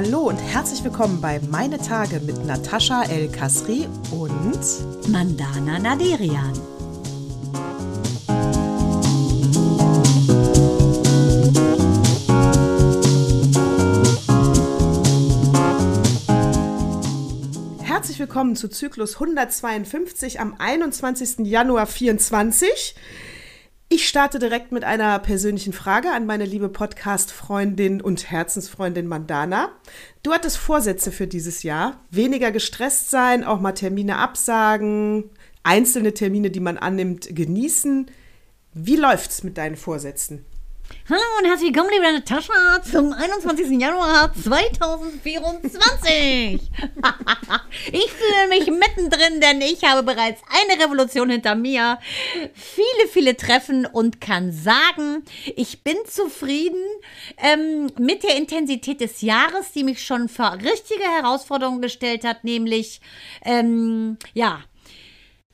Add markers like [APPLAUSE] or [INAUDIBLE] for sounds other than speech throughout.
Hallo und herzlich willkommen bei Meine Tage mit Natascha El Kasri und Mandana Naderian. Herzlich willkommen zu Zyklus 152 am 21. Januar 24. Ich starte direkt mit einer persönlichen Frage an meine liebe Podcast-Freundin und Herzensfreundin Mandana. Du hattest Vorsätze für dieses Jahr. Weniger gestresst sein, auch mal Termine absagen, einzelne Termine, die man annimmt, genießen. Wie läuft's mit deinen Vorsätzen? Hallo und herzlich willkommen, liebe Natascha, zum 21. Januar 2024. [LAUGHS] ich fühle mich mittendrin, denn ich habe bereits eine Revolution hinter mir, viele, viele Treffen und kann sagen, ich bin zufrieden ähm, mit der Intensität des Jahres, die mich schon vor richtige Herausforderungen gestellt hat, nämlich, ähm, ja,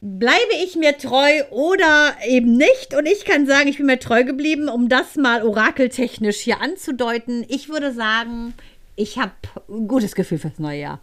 bleibe ich mir treu oder eben nicht. Und ich kann sagen, ich bin mir treu geblieben, um das mal orakeltechnisch hier anzudeuten. Ich würde sagen, ich habe ein gutes Gefühl fürs neue Jahr.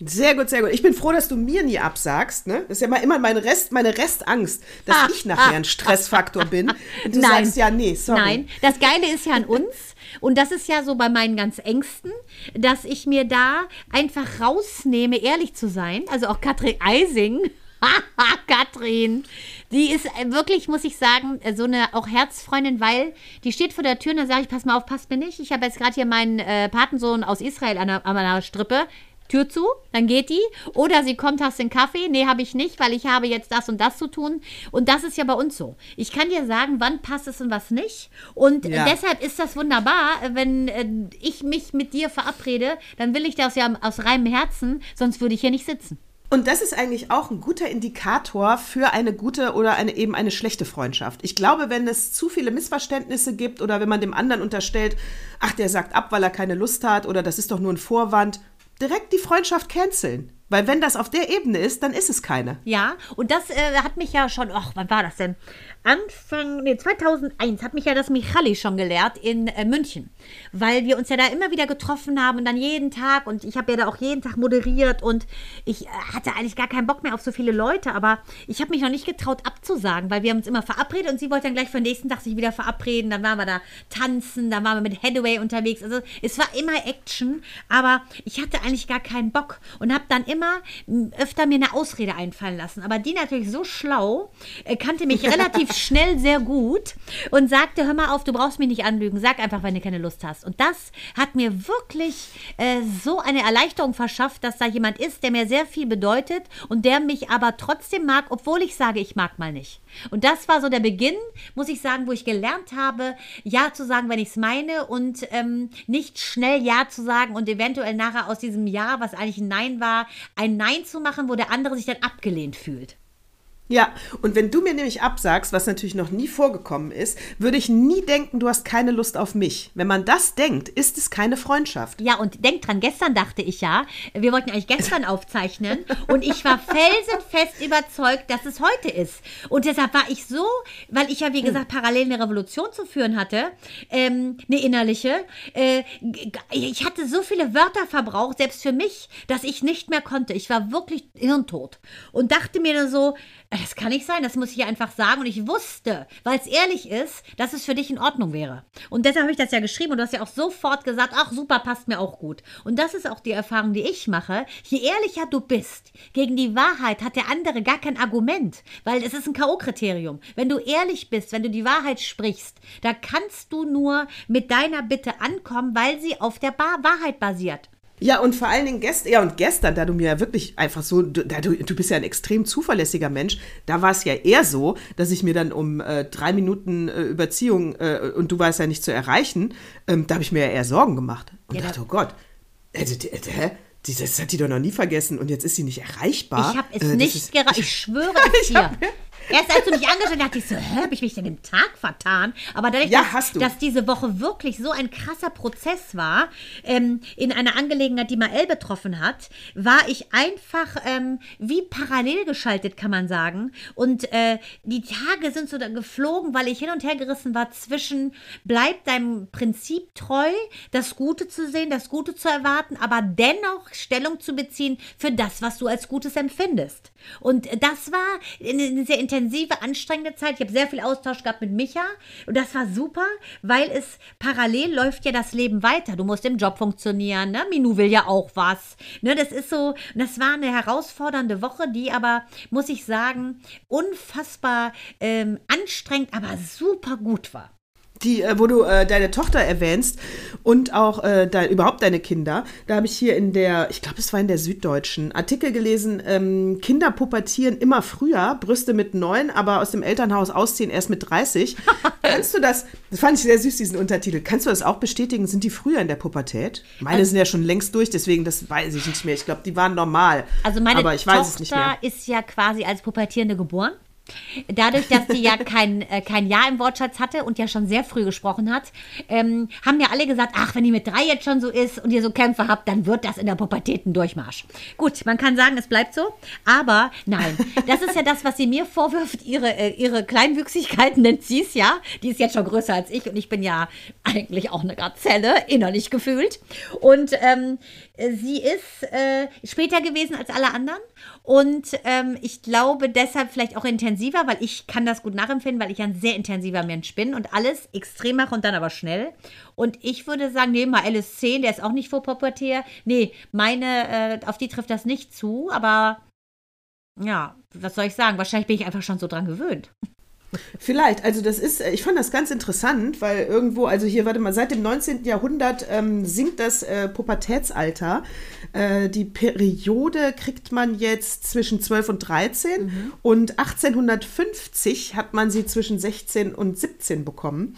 Sehr gut, sehr gut. Ich bin froh, dass du mir nie absagst. Ne? Das ist ja mal immer meine, Rest, meine Restangst, dass ah, ich nachher ah, ein Stressfaktor bin. [LAUGHS] Und du Nein. sagst ja, nee, sorry. Nein, das Geile ist ja an uns. Und das ist ja so bei meinen ganz Ängsten, dass ich mir da einfach rausnehme, ehrlich zu sein. Also auch Katrin Eising [LAUGHS] Katrin, die ist äh, wirklich, muss ich sagen, äh, so eine auch Herzfreundin, weil die steht vor der Tür und dann sage ich, pass mal auf, passt mir nicht. Ich habe jetzt gerade hier meinen äh, Patensohn aus Israel an, der, an meiner Strippe. Tür zu, dann geht die. Oder sie kommt, hast den Kaffee. Nee, habe ich nicht, weil ich habe jetzt das und das zu tun. Und das ist ja bei uns so. Ich kann dir sagen, wann passt es und was nicht. Und ja. deshalb ist das wunderbar, wenn äh, ich mich mit dir verabrede, dann will ich das ja aus reinem Herzen, sonst würde ich hier nicht sitzen. Und das ist eigentlich auch ein guter Indikator für eine gute oder eine, eben eine schlechte Freundschaft. Ich glaube, wenn es zu viele Missverständnisse gibt oder wenn man dem anderen unterstellt, ach, der sagt ab, weil er keine Lust hat oder das ist doch nur ein Vorwand, direkt die Freundschaft canceln. Weil wenn das auf der Ebene ist, dann ist es keine. Ja, und das äh, hat mich ja schon, ach, wann war das denn? Anfang, nee, 2001 hat mich ja das Michali schon gelehrt in äh, München, weil wir uns ja da immer wieder getroffen haben und dann jeden Tag und ich habe ja da auch jeden Tag moderiert und ich äh, hatte eigentlich gar keinen Bock mehr auf so viele Leute, aber ich habe mich noch nicht getraut abzusagen, weil wir haben uns immer verabredet und sie wollte dann gleich für den nächsten Tag sich wieder verabreden, dann waren wir da tanzen, dann waren wir mit Hathaway unterwegs, also es war immer Action, aber ich hatte eigentlich gar keinen Bock und habe dann immer öfter mir eine Ausrede einfallen lassen, aber die natürlich so schlau, äh, kannte mich [LAUGHS] relativ schnell sehr gut und sagte, hör mal auf, du brauchst mich nicht anlügen, sag einfach, wenn du keine Lust hast. Und das hat mir wirklich äh, so eine Erleichterung verschafft, dass da jemand ist, der mir sehr viel bedeutet und der mich aber trotzdem mag, obwohl ich sage, ich mag mal nicht. Und das war so der Beginn, muss ich sagen, wo ich gelernt habe, Ja zu sagen, wenn ich es meine und ähm, nicht schnell Ja zu sagen und eventuell nachher aus diesem Ja, was eigentlich ein Nein war, ein Nein zu machen, wo der andere sich dann abgelehnt fühlt. Ja, und wenn du mir nämlich absagst, was natürlich noch nie vorgekommen ist, würde ich nie denken, du hast keine Lust auf mich. Wenn man das denkt, ist es keine Freundschaft. Ja, und denk dran, gestern dachte ich ja, wir wollten eigentlich gestern [LAUGHS] aufzeichnen und ich war felsenfest überzeugt, dass es heute ist. Und deshalb war ich so, weil ich ja, wie gesagt, parallel eine Revolution zu führen hatte, ähm, eine innerliche, äh, ich hatte so viele Wörter verbraucht, selbst für mich, dass ich nicht mehr konnte. Ich war wirklich hirntot und dachte mir nur so, das kann nicht sein, das muss ich einfach sagen. Und ich wusste, weil es ehrlich ist, dass es für dich in Ordnung wäre. Und deshalb habe ich das ja geschrieben und du hast ja auch sofort gesagt, ach super, passt mir auch gut. Und das ist auch die Erfahrung, die ich mache. Je ehrlicher du bist, gegen die Wahrheit hat der andere gar kein Argument, weil es ist ein K.O.-Kriterium. Wenn du ehrlich bist, wenn du die Wahrheit sprichst, da kannst du nur mit deiner Bitte ankommen, weil sie auf der Wahrheit basiert. Ja, und vor allen Dingen gestern, ja, und gestern, da du mir ja wirklich einfach so, da du, du bist ja ein extrem zuverlässiger Mensch, da war es ja eher so, dass ich mir dann um äh, drei Minuten äh, Überziehung äh, und du warst ja nicht zu erreichen, ähm, da habe ich mir ja eher Sorgen gemacht. Und ja, dachte, oh Gott, äh, hä? Das hat die doch noch nie vergessen und jetzt ist sie nicht erreichbar. Ich habe es äh, nicht gereicht. Ich schwöre [LAUGHS] es dir. Erst als du mich angeschaut hast, dachte ich so, hä, habe ich mich denn im Tag vertan? Aber dadurch, Ja, dass, dass diese Woche wirklich so ein krasser Prozess war, ähm, in einer Angelegenheit, die Mael betroffen hat, war ich einfach ähm, wie parallel geschaltet, kann man sagen. Und äh, die Tage sind so geflogen, weil ich hin und her gerissen war zwischen, bleib deinem Prinzip treu, das Gute zu sehen, das Gute zu erwarten, aber dennoch Stellung zu beziehen für das, was du als Gutes empfindest. Und das war eine sehr intensive, anstrengende Zeit. Ich habe sehr viel Austausch gehabt mit Micha und das war super, weil es parallel läuft ja das Leben weiter. Du musst im Job funktionieren, ne? Minou will ja auch was. Ne? Das ist so, das war eine herausfordernde Woche, die aber, muss ich sagen, unfassbar ähm, anstrengend, aber super gut war. Die, äh, wo du äh, deine Tochter erwähnst und auch äh, de überhaupt deine Kinder, da habe ich hier in der, ich glaube, es war in der Süddeutschen, Artikel gelesen, ähm, Kinder pubertieren immer früher, Brüste mit neun, aber aus dem Elternhaus ausziehen erst mit 30. [LAUGHS] Kannst du das, das fand ich sehr süß, diesen Untertitel, kannst du das auch bestätigen? Sind die früher in der Pubertät? Meine sind ja schon längst durch, deswegen, das weiß ich nicht mehr. Ich glaube, die waren normal. Also meine aber ich weiß Tochter es nicht mehr. ist ja quasi als Pubertierende geboren. Dadurch, dass sie ja kein, äh, kein Ja im Wortschatz hatte und ja schon sehr früh gesprochen hat, ähm, haben ja alle gesagt, ach, wenn die mit drei jetzt schon so ist und ihr so Kämpfe habt, dann wird das in der Pubertät ein Durchmarsch. Gut, man kann sagen, es bleibt so, aber nein, das ist ja das, was sie mir vorwirft, ihre, äh, ihre Kleinwüchsigkeit nennt sie es ja. Die ist jetzt schon größer als ich und ich bin ja eigentlich auch eine Gazelle, innerlich gefühlt. Und ähm, sie ist äh, später gewesen als alle anderen und ähm, ich glaube deshalb vielleicht auch intensiver, weil ich kann das gut nachempfinden, weil ich ein sehr intensiver Mensch bin und alles extrem mache und dann aber schnell. Und ich würde sagen, nee, mal Alice 10, der ist auch nicht vor Pubertär. Nee, meine, äh, auf die trifft das nicht zu, aber ja, was soll ich sagen? Wahrscheinlich bin ich einfach schon so dran gewöhnt. Vielleicht, also das ist, ich fand das ganz interessant, weil irgendwo, also hier, warte mal, seit dem 19. Jahrhundert ähm, sinkt das äh, Pubertätsalter. Äh, die Periode kriegt man jetzt zwischen 12 und 13 Mhm. und 1850 hat man sie zwischen 16 und 17 bekommen.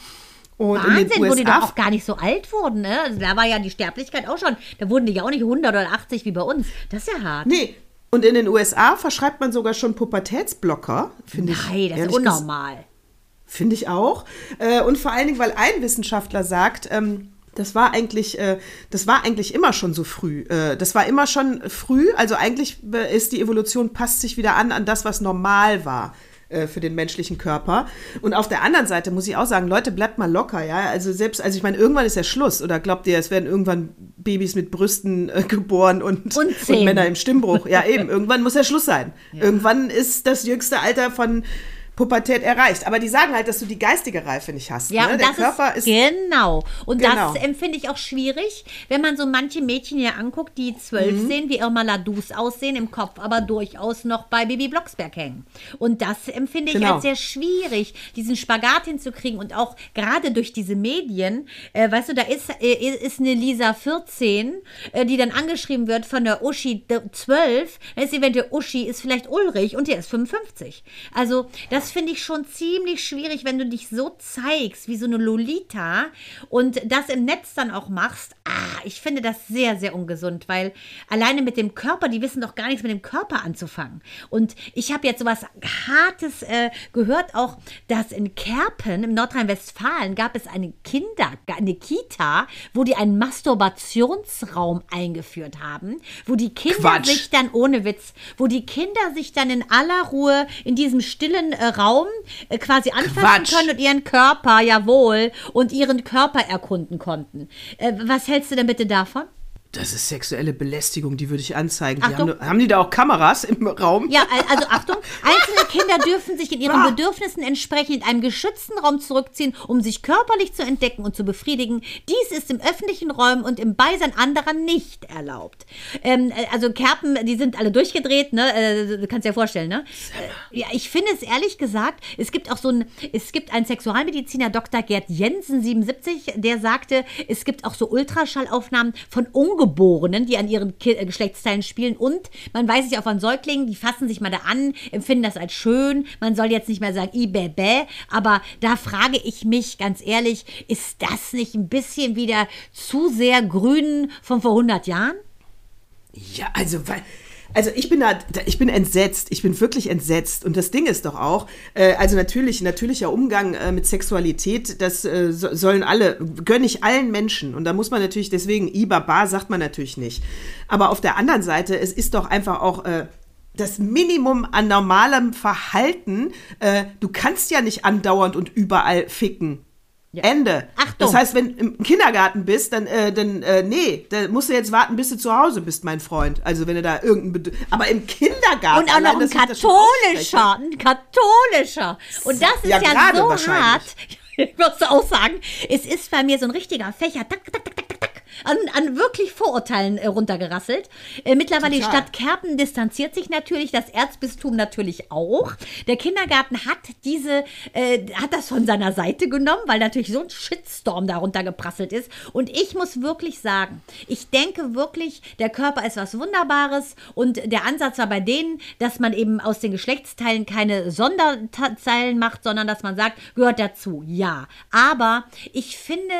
Und in Wahnsinn, wo die doch auch gar nicht so alt wurden, ne? Also da war ja die Sterblichkeit auch schon. Da wurden die ja auch nicht 100 oder 80 wie bei uns. Das ist ja hart. Nee, und in den USA verschreibt man sogar schon Pubertätsblocker, finde ich. Nein, das ist unnormal. Finde ich auch. Äh, und vor allen Dingen, weil ein Wissenschaftler sagt, ähm, das war eigentlich, äh, das war eigentlich immer schon so früh. Äh, das war immer schon früh. Also eigentlich ist die Evolution passt sich wieder an an das, was normal war äh, für den menschlichen Körper. Und auf der anderen Seite muss ich auch sagen, Leute, bleibt mal locker, ja. Also selbst, also ich meine, irgendwann ist ja Schluss. Oder glaubt ihr, es werden irgendwann Babys mit Brüsten äh, [LAUGHS] geboren und, Und und. Männer im Stimmbruch? Ja, eben. Irgendwann muss ja Schluss sein. Irgendwann ist das jüngste Alter von Pubertät erreicht. Aber die sagen halt, dass du die geistige Reife nicht hast. Ja, ne? und Der das Körper ist, ist, genau. Und Genau. das empfinde ich auch schwierig, wenn man so manche Mädchen hier anguckt, die zwölf Mhm. sehen, wie Irma Ladus aussehen, im Kopf aber durchaus noch bei Bibi Blocksberg hängen. Und das empfinde ich Genau. als sehr schwierig, diesen Spagat hinzukriegen und auch gerade durch diese Medien, äh, weißt du, da ist, äh, ist eine Lisa 14, äh, die dann angeschrieben wird von der Uschi 12, dann ist eventuell Uschi ist vielleicht Ulrich und der ist 55. Also das finde ich schon ziemlich schwierig, wenn du dich so zeigst wie so eine Lolita und das im Netz dann auch machst. Ah, ich finde das sehr, sehr ungesund, weil alleine mit dem Körper, die wissen doch gar nichts mit dem Körper anzufangen. Und ich habe jetzt sowas Hartes äh, gehört, auch, dass in Kerpen im Nordrhein-Westfalen gab es eine Kinder, eine Kita, wo die einen Masturbationsraum eingeführt haben, wo die Kinder Quatsch. sich dann ohne Witz, wo die Kinder sich dann in aller Ruhe in diesem stillen äh, Raum äh, quasi anfassen Quatsch. können und ihren Körper, jawohl, und ihren Körper erkunden konnten. Äh, was hältst du denn bitte davon? Das ist sexuelle Belästigung, die würde ich anzeigen. Die haben, haben die da auch Kameras im Raum? Ja, al- also Achtung, einzelne Kinder dürfen sich in ihren Ah. Bedürfnissen entsprechend in einem geschützten Raum zurückziehen, um sich körperlich zu entdecken und zu befriedigen. Dies ist im öffentlichen Räumen und im Beisein anderer nicht erlaubt. Ähm, äh, also Kerpen, die sind alle durchgedreht, ne? Äh, du kannst dir vorstellen, ne? Äh, ja, ich finde es ehrlich gesagt, es gibt auch so ein, es gibt einen Sexualmediziner, Dr. Gerd Jensen, 77, der sagte, es gibt auch so Ultraschallaufnahmen von Ungeborenen, die an ihren äh, Geschlechtsteilen spielen und man weiß ja auch von Säuglingen, die fassen sich mal da an, empfinden das als schön. Man soll jetzt nicht mehr sagen, i bäh, bäh, aber da frage ich mich ganz ehrlich, ist das nicht ein bisschen wieder zu sehr grün von vor 100 Jahren? Ja, also, weil, Also ich bin da, ich bin entsetzt. Ich bin wirklich entsetzt. Und das Ding ist doch auch, äh, also natürlich, natürlicher Umgang äh, mit Sexualität, das äh, so, sollen alle, gönne ich allen Menschen. Und da muss man natürlich, deswegen Ibaba sagt man natürlich nicht. Aber auf der anderen Seite, es ist doch einfach auch, äh, das Minimum an normalem Verhalten. Äh, du kannst ja nicht andauernd und überall ficken. Ja. Ende. Achtung. Das heißt, wenn du im Kindergarten bist, dann, äh, dann äh, nee, da musst du jetzt warten, bis du zu Hause bist, mein Freund. Also wenn du da irgendein, Bed aber im Kindergarten. Und auch noch ein katholischer, ein katholischer. Und das ist Ja, ja, so hart. [LAUGHS] Ich muss auch sagen, es ist bei mir so ein richtiger Fächer, tak, tak, tak, an, an wirklich Vorurteilen äh, runtergerasselt. Äh, mittlerweile die Total. Stadt Kerpen distanziert sich natürlich, das Erzbistum natürlich auch. Der Kindergarten hat diese, äh, hat das von seiner Seite genommen, weil natürlich so ein Shitstorm darunter geprasselt ist. Und ich muss wirklich sagen, ich denke wirklich, der Körper ist was Wunderbares und der Ansatz war bei denen, dass man eben aus den Geschlechtsteilen keine Sonderzeilen macht, sondern dass man sagt, gehört dazu, ja. Aber ich finde,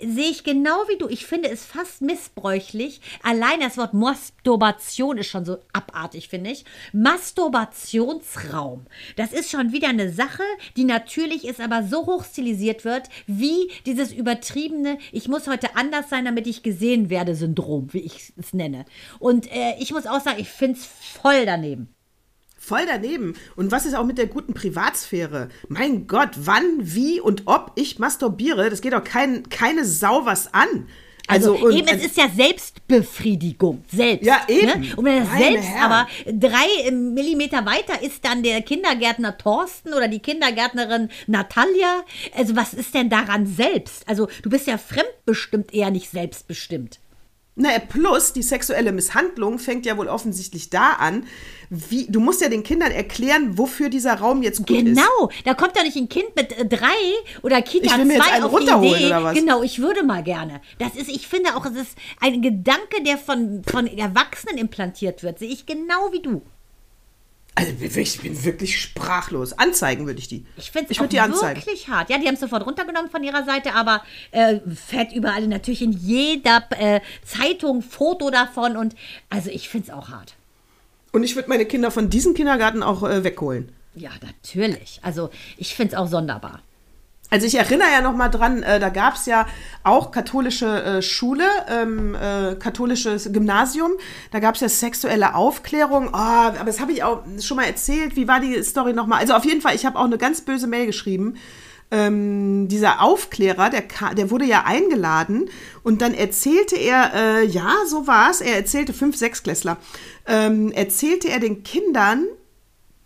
sehe ich genau wie du, ich finde es fast missbräuchlich. Allein das Wort Masturbation ist schon so abartig, finde ich. Masturbationsraum. Das ist schon wieder eine Sache, die natürlich ist, aber so hoch stilisiert wird, wie dieses übertriebene, ich muss heute anders sein, damit ich gesehen werde, Syndrom, wie ich es nenne. Und äh, ich muss auch sagen, ich finde es voll daneben. Voll daneben. Und was ist auch mit der guten Privatsphäre? Mein Gott, wann, wie und ob ich masturbiere, das geht doch kein, keine Sau was an. Also, und- eben, es ist ja Selbstbefriedigung. Selbst. Ja, eben. Ne? Und wenn das Meine selbst Herren. aber drei Millimeter weiter ist dann der Kindergärtner Thorsten oder die Kindergärtnerin Natalia. Also was ist denn daran selbst? Also du bist ja fremdbestimmt, eher nicht selbstbestimmt. Na, plus die sexuelle Misshandlung fängt ja wohl offensichtlich da an, wie du musst ja den Kindern erklären, wofür dieser Raum jetzt gut ist. Genau, da kommt ja nicht ein Kind mit äh, drei oder Kita Ich will mir jetzt zwei einen auf die runterholen, Idee. oder was? Genau, ich würde mal gerne. Das ist, ich finde auch, es ist ein Gedanke, der von, von Erwachsenen implantiert wird. Sehe ich genau wie du. Also ich bin wirklich sprachlos. Anzeigen würde ich die. Ich finde es wirklich hart. Ja, die haben es sofort runtergenommen von ihrer Seite, aber äh, fährt überall natürlich in jeder äh, Zeitung Foto davon und also ich finde es auch hart. Und ich würde meine Kinder von diesem Kindergarten auch äh, wegholen. Ja, natürlich. Also ich finde es auch sonderbar. Also ich erinnere ja noch mal dran, äh, da gab es ja auch katholische äh, Schule, ähm, äh, katholisches Gymnasium. Da gab es ja sexuelle Aufklärung. Oh, aber das habe ich auch schon mal erzählt. Wie war die Story noch mal? Also auf jeden Fall, ich habe auch eine ganz böse Mail geschrieben. Ähm, dieser Aufklärer, der, der wurde ja eingeladen und dann erzählte er, äh, ja, so war es, er erzählte fünf, sechs Klässler, ähm, erzählte er den Kindern,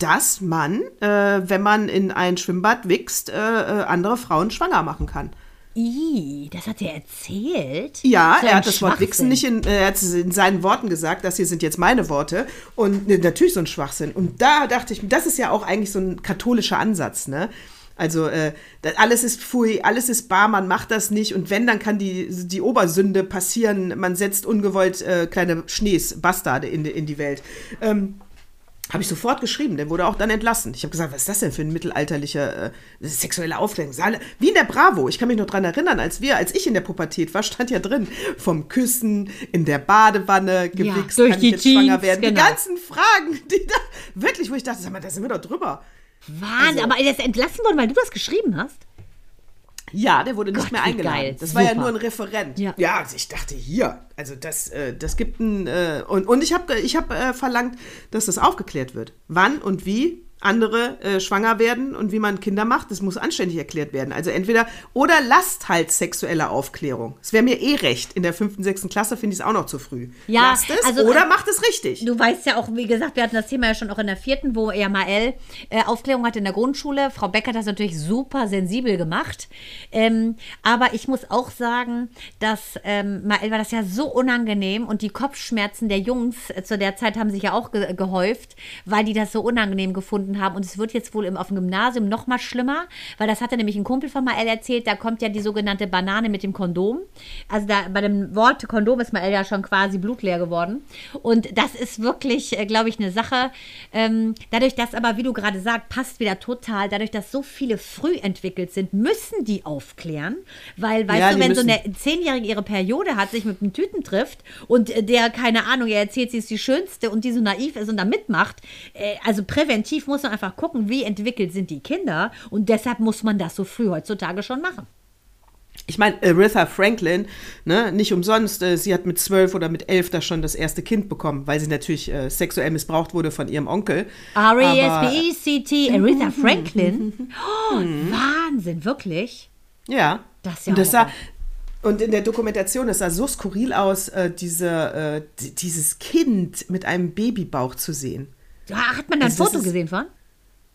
dass man, äh, wenn man in ein Schwimmbad wächst, äh, äh, andere Frauen schwanger machen kann. Ih, das hat er erzählt? Ja, So er hat das Wort. Wichsen nicht in, äh, er hat es in seinen Worten gesagt, das hier sind jetzt meine Worte. Und äh, natürlich so ein Schwachsinn. Und da dachte ich, das ist ja auch eigentlich so ein katholischer Ansatz, ne? Also äh, alles ist pfui, alles ist bar, man macht das nicht. Und wenn, dann kann die, die Obersünde passieren, man setzt ungewollt äh, kleine Schnees, Bastarde in, die- in die Welt. Ähm, habe ich sofort geschrieben, der wurde auch dann entlassen. Ich habe gesagt, was ist das denn für ein mittelalterlicher äh, sexuelle Aufklärung? Wie in der Bravo. Ich kann mich noch dran erinnern, als wir, als ich in der Pubertät war, stand ja drin, vom Küssen, in der Badewanne, gewichst, durch kann die ich jetzt schwanger Jeans, werden. Die genau. ganzen Fragen, die da, wirklich, wo ich dachte, sag mal, da sind wir doch drüber. Wahnsinn, Also- aber er ist entlassen worden, weil du das geschrieben hast? Ja, der wurde nicht Gott, mehr wie eingeladen. geil. Das war ja Super. nur ein Referent. Ja. also ich dachte hier, also das, äh, das gibt ein äh, und, und ich habe ich hab, äh, verlangt, dass das aufgeklärt wird. Wann und wie andere äh, schwanger werden und wie man Kinder macht, das muss anständig erklärt werden. Also entweder oder lasst halt sexuelle Aufklärung. Es wäre mir eh recht. In der fünften, sechsten Klasse finde ich es auch noch zu früh. Ja, lasst es also, oder äh, macht es richtig. Du weißt ja auch, wie gesagt, wir hatten das Thema ja schon auch in der vierten, wo ja Mael äh, Aufklärung hatte in der Grundschule. Frau Beck hat das natürlich super sensibel gemacht. Ähm, aber ich muss auch sagen, dass ähm, Mael war das ja so unangenehm und die Kopfschmerzen der Jungs äh, zu der Zeit haben sich ja auch ge gehäuft, weil die das so unangenehm gefunden stattgefunden haben und es wird jetzt wohl im, auf dem Gymnasium noch mal schlimmer, weil das hatte nämlich ein Kumpel von Mael erzählt, da kommt ja die sogenannte Banane mit dem Kondom. Also da bei dem Wort Kondom ist Mael ja schon quasi blutleer geworden und das ist wirklich, äh, glaube ich, eine Sache. Ähm, dadurch, dass aber, wie du gerade sagst, passt wieder total, dadurch, dass so viele früh entwickelt sind, müssen die aufklären, weil, weißt Ja, du, wenn so eine Zehnjährige ihre Periode hat, sich mit einem Typen trifft und der, keine Ahnung, er erzählt, sie ist die Schönste und die so naiv ist und da mitmacht, äh, also präventiv muss man einfach gucken, wie entwickelt sind die Kinder und deshalb muss man das so früh heutzutage schon machen. Ich meine, Aretha Franklin, ne, nicht umsonst, äh, sie hat mit zwölf oder mit elf da schon das erste Kind bekommen, weil sie natürlich äh, sexuell missbraucht wurde von ihrem Onkel. R-E-S-P-E-C-T, Aretha [LAUGHS] Franklin. Oh, Wahnsinn, wirklich? Ja. Das ist ja und das sah, und in der Dokumentation, das sah so skurril aus, äh, diese, äh, di- dieses Kind mit einem Babybauch zu sehen. Hat man da ein Also Foto ist- gesehen von?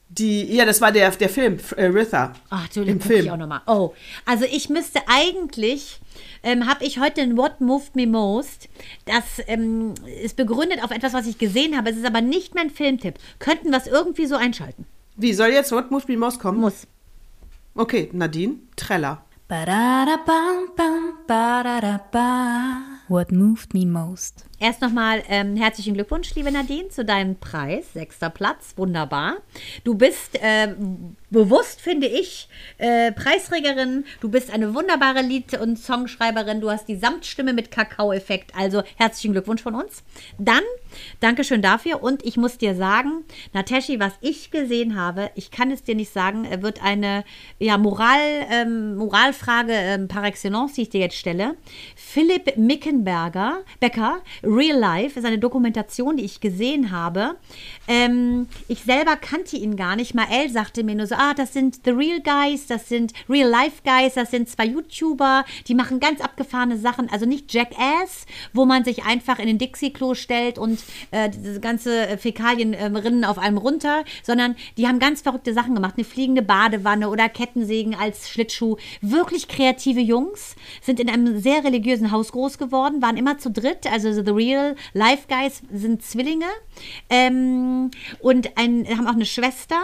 Die, ja, das war der, der Film, F- Aretha. Ach, natürlich Im gucke ich Film. auch nochmal. Oh, also ich müsste eigentlich, ähm, habe ich heute ein What Moved Me Most. Das ähm, ist begründet auf etwas, was ich gesehen habe. Es ist aber nicht mein Filmtipp. Könnten wir es irgendwie so einschalten? Wie soll jetzt What Moved Me Most kommen? Muss. Okay, Nadine, Treller. Ba-da-da-bam-bam, ba-da-da-ba. What moved me most? Erst nochmal ähm, herzlichen Glückwunsch, liebe Nadine, zu deinem Preis. Sechster Platz, wunderbar. Du bist äh, bewusst, finde ich, äh, Preisträgerin. Du bist eine wunderbare Lied- und Songschreiberin. Du hast die Samtstimme mit Kakao-Effekt. Also herzlichen Glückwunsch von uns. Dann, Dankeschön dafür. Und ich muss dir sagen, Nateshi, was ich gesehen habe, ich kann es dir nicht sagen, äh, wird eine ja, Moral, ähm, Moralfrage ähm, par excellence, die ich dir jetzt stelle. Philipp Mickenberger, Becker, Real Life, ist eine Dokumentation, die ich gesehen habe. Ähm, ich selber kannte ihn gar nicht. Mael sagte mir nur so, ah, das sind The Real Guys, das sind Real Life Guys, das sind zwei YouTuber, die machen ganz abgefahrene Sachen. Also nicht Jackass, wo man sich einfach in den Dixie-Klo stellt und äh, diese ganze äh, Fäkalien äh, rinnen auf einem runter, sondern die haben ganz verrückte Sachen gemacht. Eine fliegende Badewanne oder Kettensägen als Schlittschuh. Wirklich kreative Jungs, sind in einem sehr religiösen Haus groß geworden, waren immer zu dritt. Also The Real Life Guys sind Zwillinge ähm, und ein, haben auch eine Schwester.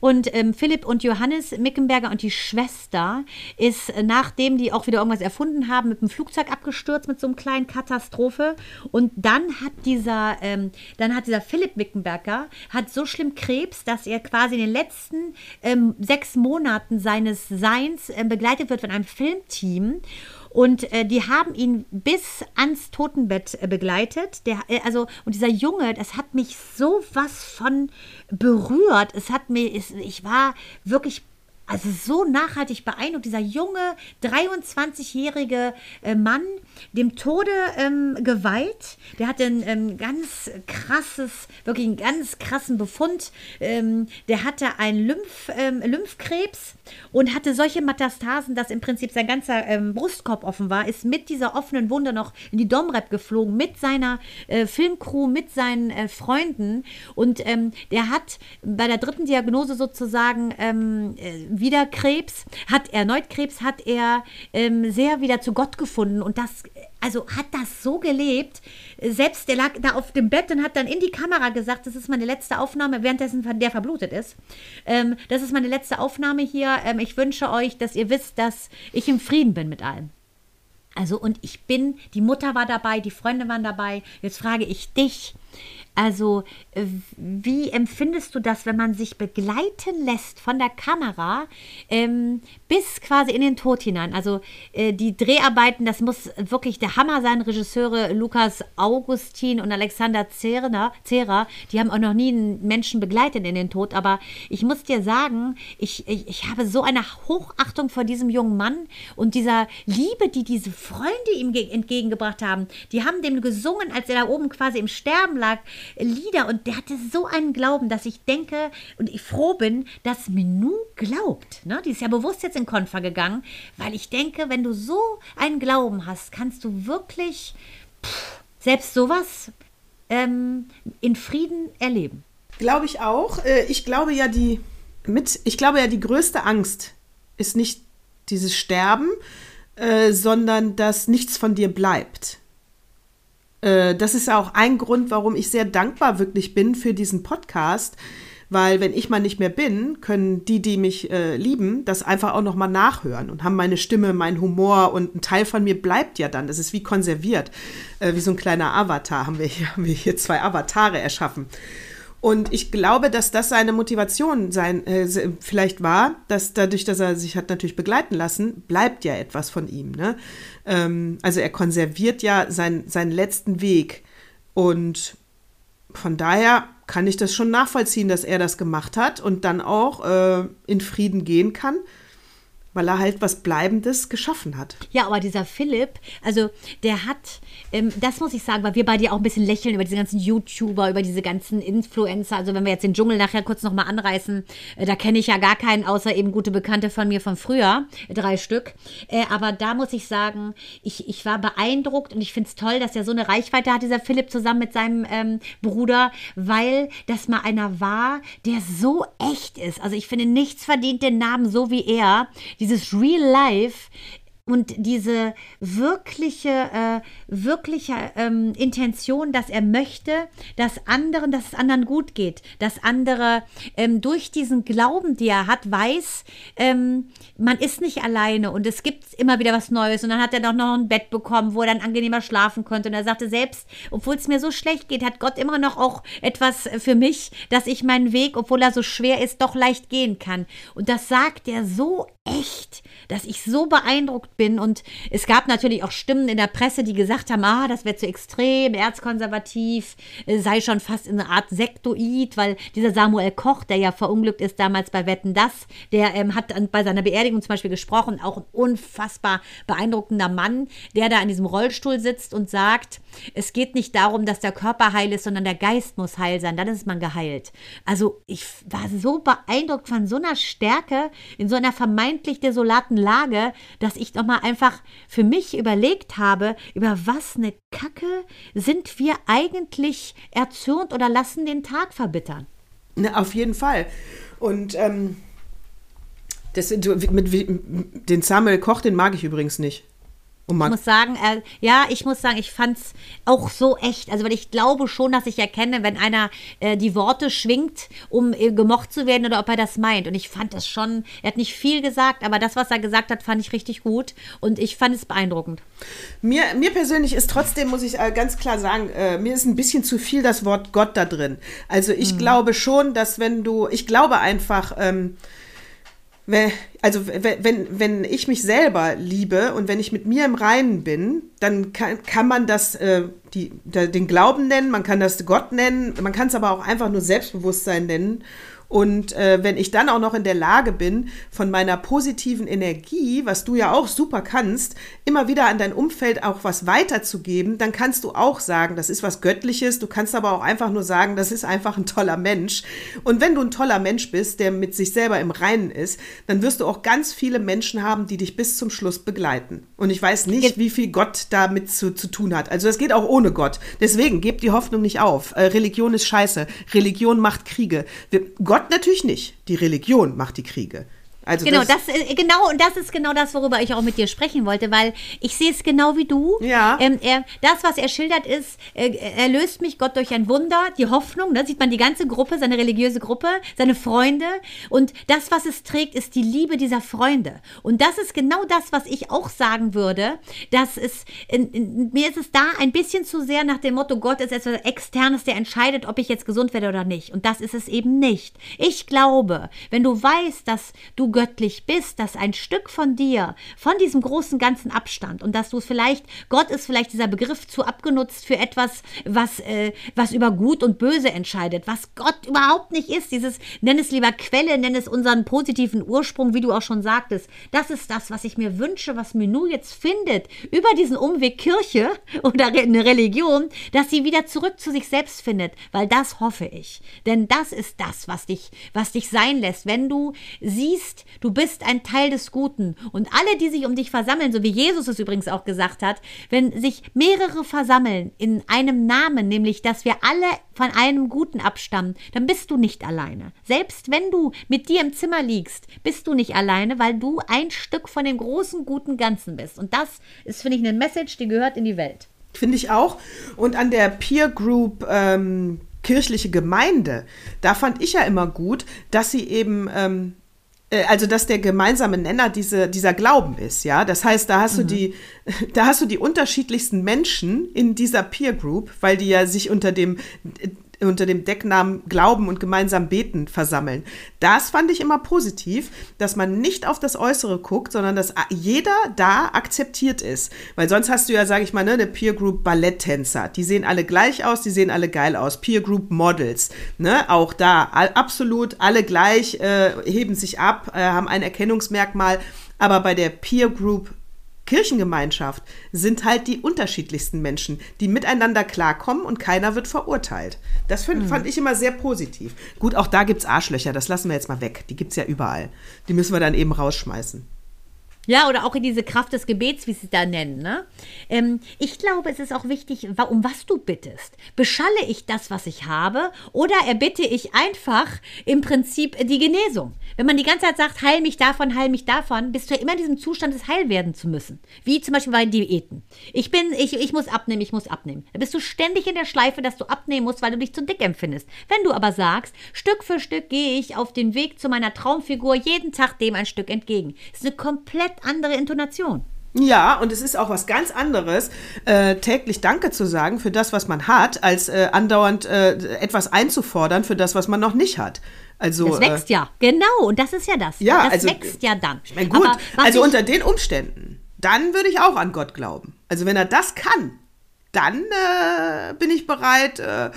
Und ähm, Philipp und Johannes Mickenberger und die Schwester ist, äh, nachdem die auch wieder irgendwas erfunden haben, mit dem Flugzeug abgestürzt mit so einem kleinen Katastrophe. Und dann hat dieser, ähm, dann hat dieser Philipp Mickenberger hat so schlimm Krebs, dass er quasi in den letzten ähm, sechs Monaten seines Seins äh, begleitet wird von einem Filmteam. Und äh, die haben ihn bis ans Totenbett äh, begleitet. Der, äh, also, und dieser Junge, das hat mich so was von berührt. Es hat mir, ich war wirklich also so nachhaltig beeindruckt, dieser junge 23-jährige äh, Mann, dem Tode ähm, geweiht, der hatte ein ähm, ganz krasses, wirklich einen ganz krassen Befund. Ähm, der hatte einen Lymph, ähm, Lymphkrebs und hatte solche Metastasen, dass im Prinzip sein ganzer ähm, Brustkorb offen war, ist mit dieser offenen Wunde noch in die Domrep geflogen, mit seiner äh, Filmcrew, mit seinen äh, Freunden. Und ähm, der hat bei der dritten Diagnose sozusagen äh, wieder Krebs, hat erneut Krebs, hat er ähm, sehr wieder zu Gott gefunden und das, also hat das so gelebt. Selbst der lag da auf dem Bett und hat dann in die Kamera gesagt, das ist meine letzte Aufnahme, währenddessen der verblutet ist. Ähm, das ist meine letzte Aufnahme hier. Ähm, ich wünsche euch, dass ihr wisst, dass ich im Frieden bin mit allem. Also und ich bin, die Mutter war dabei, die Freunde waren dabei. Jetzt frage ich dich, also äh, wie empfindest du das, wenn man sich begleiten lässt von der Kamera ähm, bis quasi in den Tod hinein? Also äh, die Dreharbeiten, das muss wirklich der Hammer sein. Regisseure Lukas Augustin und Alexander Zehrer die haben auch noch nie einen Menschen begleitet in den Tod. Aber ich muss dir sagen, ich, ich, ich habe so eine Hochachtung vor diesem jungen Mann und dieser Liebe, die diese Freunde ihm ge- entgegengebracht haben. Die haben dem gesungen, als er da oben quasi im Sterben lag, Lieder. Und der hatte so einen Glauben, dass ich denke und ich froh bin, dass Menu glaubt. Ne? Die ist ja bewusst jetzt in Konfer gegangen, weil ich denke, wenn du so einen Glauben hast, kannst du wirklich pff, selbst sowas ähm, in Frieden erleben. Glaube ich auch. Äh, Ich glaube ja, die mit, ich glaube ja, die größte Angst ist nicht dieses Sterben, äh, sondern dass nichts von dir bleibt. Äh, das ist auch ein Grund, warum ich sehr dankbar wirklich bin für diesen Podcast, Weil wenn ich mal nicht mehr bin, können die, die mich äh, lieben, das einfach auch noch mal nachhören und haben meine Stimme, meinen Humor und ein Teil von mir bleibt ja dann. Das ist wie konserviert, äh, wie so ein kleiner Avatar. Haben wir hier, [LAUGHS] haben wir hier zwei Avatare erschaffen. Und ich glaube, dass das seine Motivation sein äh, vielleicht war, dass dadurch, dass er sich hat natürlich begleiten lassen, bleibt ja etwas von ihm. Ne? Ähm, also er konserviert ja sein, seinen letzten Weg. Und von daher kann ich das schon nachvollziehen, dass er das gemacht hat und dann auch äh, in Frieden gehen kann weil er halt was Bleibendes geschaffen hat. Ja, aber dieser Philipp, also der hat, ähm, das muss ich sagen, weil wir bei dir auch ein bisschen lächeln über diese ganzen YouTuber, über diese ganzen Influencer. Also wenn wir jetzt den Dschungel nachher kurz nochmal anreißen, äh, da kenne ich ja gar keinen, außer eben gute Bekannte von mir von früher, drei Stück. Äh, aber da muss ich sagen, ich, ich war beeindruckt und ich finde es toll, dass er so eine Reichweite hat, dieser Philipp zusammen mit seinem ähm, Bruder, weil das mal einer war, der so echt ist. Also ich finde, nichts verdient den Namen so wie er. Die dieses Real Life und diese wirkliche, äh, wirkliche ähm, Intention, dass er möchte, dass anderen, dass es anderen gut geht, dass andere ähm, durch diesen Glauben, den er hat, weiß, ähm, man ist nicht alleine und es gibt immer wieder was Neues. Und dann hat er doch noch ein Bett bekommen, wo er dann angenehmer schlafen konnte. Und er sagte selbst, obwohl es mir so schlecht geht, hat Gott immer noch auch etwas für mich, dass ich meinen Weg, obwohl er so schwer ist, doch leicht gehen kann. Und das sagt er so echt, dass ich so beeindruckt bin. Und es gab natürlich auch Stimmen in der Presse, die gesagt haben, ah, das wäre zu extrem, erzkonservativ, äh, sei schon fast in einer Art Sektoid, weil dieser Samuel Koch, der ja verunglückt ist damals bei Wetten Das, der ähm, hat bei seiner Beerdigung zum Beispiel gesprochen, auch ein unfassbar beeindruckender Mann, der da in diesem Rollstuhl sitzt und sagt, es geht nicht darum, dass der Körper heil ist, sondern der Geist muss heil sein, dann ist man geheilt. Also ich war so beeindruckt von so einer Stärke in so einer vermeintlich desolaten Lage, dass ich nochmal einfach für mich überlegt habe, über was eine Kacke sind wir eigentlich erzürnt oder lassen den Tag verbittern. Na, auf jeden Fall. Und ähm, das, mit, mit, den Samuel Koch, den mag ich übrigens nicht. Ich muss sagen, äh, ja, ich muss sagen, ich fand es auch so echt. Also, weil ich glaube schon, dass ich erkenne, wenn einer äh, die Worte schwingt, um äh, gemocht zu werden oder ob er das meint. Und ich fand das schon, er hat nicht viel gesagt, aber das, was er gesagt hat, fand ich richtig gut. Und ich fand es beeindruckend. Mir, mir persönlich ist trotzdem, muss ich äh, ganz klar sagen, äh, mir ist ein bisschen zu viel das Wort Gott da drin. Also, ich mhm. glaube schon, dass wenn du, ich glaube einfach, ähm, also wenn, wenn ich mich selber liebe und wenn ich mit mir im Reinen bin, dann kann, kann man das äh, die, den Glauben nennen, man kann das Gott nennen, man kann es aber auch einfach nur Selbstbewusstsein nennen. Und äh, wenn ich dann auch noch in der Lage bin, von meiner positiven Energie, was du ja auch super kannst, immer wieder an dein Umfeld auch was weiterzugeben, dann kannst du auch sagen, das ist was Göttliches. Du kannst aber auch einfach nur sagen, das ist einfach ein toller Mensch. Und wenn du ein toller Mensch bist, der mit sich selber im Reinen ist, dann wirst du auch ganz viele Menschen haben, die dich bis zum Schluss begleiten. Und ich weiß nicht, wie viel Gott damit zu, zu tun hat. Also es geht auch ohne Gott. Deswegen gebt die Hoffnung nicht auf. Äh, Religion ist scheiße. Religion macht Kriege. Wir, Gott Gott natürlich nicht. Die Religion macht die Kriege. Also genau, das, das, äh, genau, und das ist genau das, worüber ich auch mit dir sprechen wollte, weil ich sehe es genau wie du. Ja. Ähm, er, das, was er schildert, ist, äh, er löst mich Gott durch ein Wunder, die Hoffnung, da ne, sieht man die ganze Gruppe, seine religiöse Gruppe, seine Freunde. Und das, was es trägt, ist die Liebe dieser Freunde. Und das ist genau das, was ich auch sagen würde, dass es, in, in, mir ist es da ein bisschen zu sehr nach dem Motto, Gott ist etwas Externes, der entscheidet, ob ich jetzt gesund werde oder nicht. Und das ist es eben nicht. Ich glaube, wenn du weißt, dass du göttlich bist, dass ein Stück von dir, von diesem großen ganzen Abstand und dass du vielleicht, Gott ist vielleicht dieser Begriff zu abgenutzt für etwas, was, äh, was über Gut und Böse entscheidet, was Gott überhaupt nicht ist. Dieses, nenn es lieber Quelle, nenn es unseren positiven Ursprung, wie du auch schon sagtest. Das ist das, was ich mir wünsche, was Menu jetzt findet, über diesen Umweg Kirche [LAUGHS] oder eine Religion, dass sie wieder zurück zu sich selbst findet, weil das hoffe ich. Denn das ist das, was dich, was dich sein lässt, wenn du siehst, Du bist ein Teil des Guten. Und alle, die sich um dich versammeln, so wie Jesus es übrigens auch gesagt hat, wenn sich mehrere versammeln in einem Namen, nämlich dass wir alle von einem Guten abstammen, dann bist du nicht alleine. Selbst wenn du mit dir im Zimmer liegst, bist du nicht alleine, weil du ein Stück von dem großen, guten Ganzen bist. Und das ist, finde ich, eine Message, die gehört in die Welt. Finde ich auch. Und an der Peer Group ähm, kirchliche Gemeinde, da fand ich ja immer gut, dass sie eben ähm, äh, also dass der gemeinsame Nenner diese, dieser Glauben ist, ja. Das heißt, da hast mhm. du die, [LAUGHS] da hast du die unterschiedlichsten Menschen in dieser Peer Group, weil die ja sich unter dem unter dem Decknamen Glauben und gemeinsam beten versammeln. Das fand ich immer positiv, dass man nicht auf das Äußere guckt, sondern dass jeder da akzeptiert ist. Weil sonst hast du ja, sage ich mal, ne, eine Peer Group Balletttänzer. Die sehen alle gleich aus, die sehen alle geil aus. Peer Group Models, ne, auch da absolut alle gleich, äh, heben sich ab, äh, haben ein Erkennungsmerkmal. Aber bei der Peer Group Kirchengemeinschaft sind halt die unterschiedlichsten Menschen, die miteinander klarkommen und keiner wird verurteilt. Das find, mhm. fand ich immer sehr positiv. Gut, auch da gibt es Arschlöcher, das lassen wir jetzt mal weg. Die gibt es ja überall. Die müssen wir dann eben rausschmeißen. Ja, oder auch in diese Kraft des Gebets, wie sie es da nennen. Ne? Ähm, ich glaube, es ist auch wichtig, um was du bittest. Beschalle ich das, was ich habe, oder erbitte ich einfach im Prinzip die Genesung? Wenn man die ganze Zeit sagt, heil mich davon, heil mich davon, bist du ja immer in diesem Zustand des Heil werden zu müssen. Wie zum Beispiel bei Diäten. Ich bin, ich, ich muss abnehmen, ich muss abnehmen. Da bist du ständig in der Schleife, dass du abnehmen musst, weil du dich zu dick empfindest. Wenn du aber sagst, Stück für Stück gehe ich auf den Weg zu meiner Traumfigur jeden Tag dem ein Stück entgegen. Das ist eine komplett andere Intonation. Ja, und es ist auch was ganz anderes, äh, täglich Danke zu sagen für das, was man hat, als äh, andauernd äh, etwas einzufordern für das, was man noch nicht hat. Also, das wächst äh, ja, genau, und das ist ja das. Ja, das also, wächst ja dann. Ich meine, gut, also unter den Umständen, dann würde ich auch an Gott glauben. Also wenn er das kann, dann äh, bin ich bereit, äh,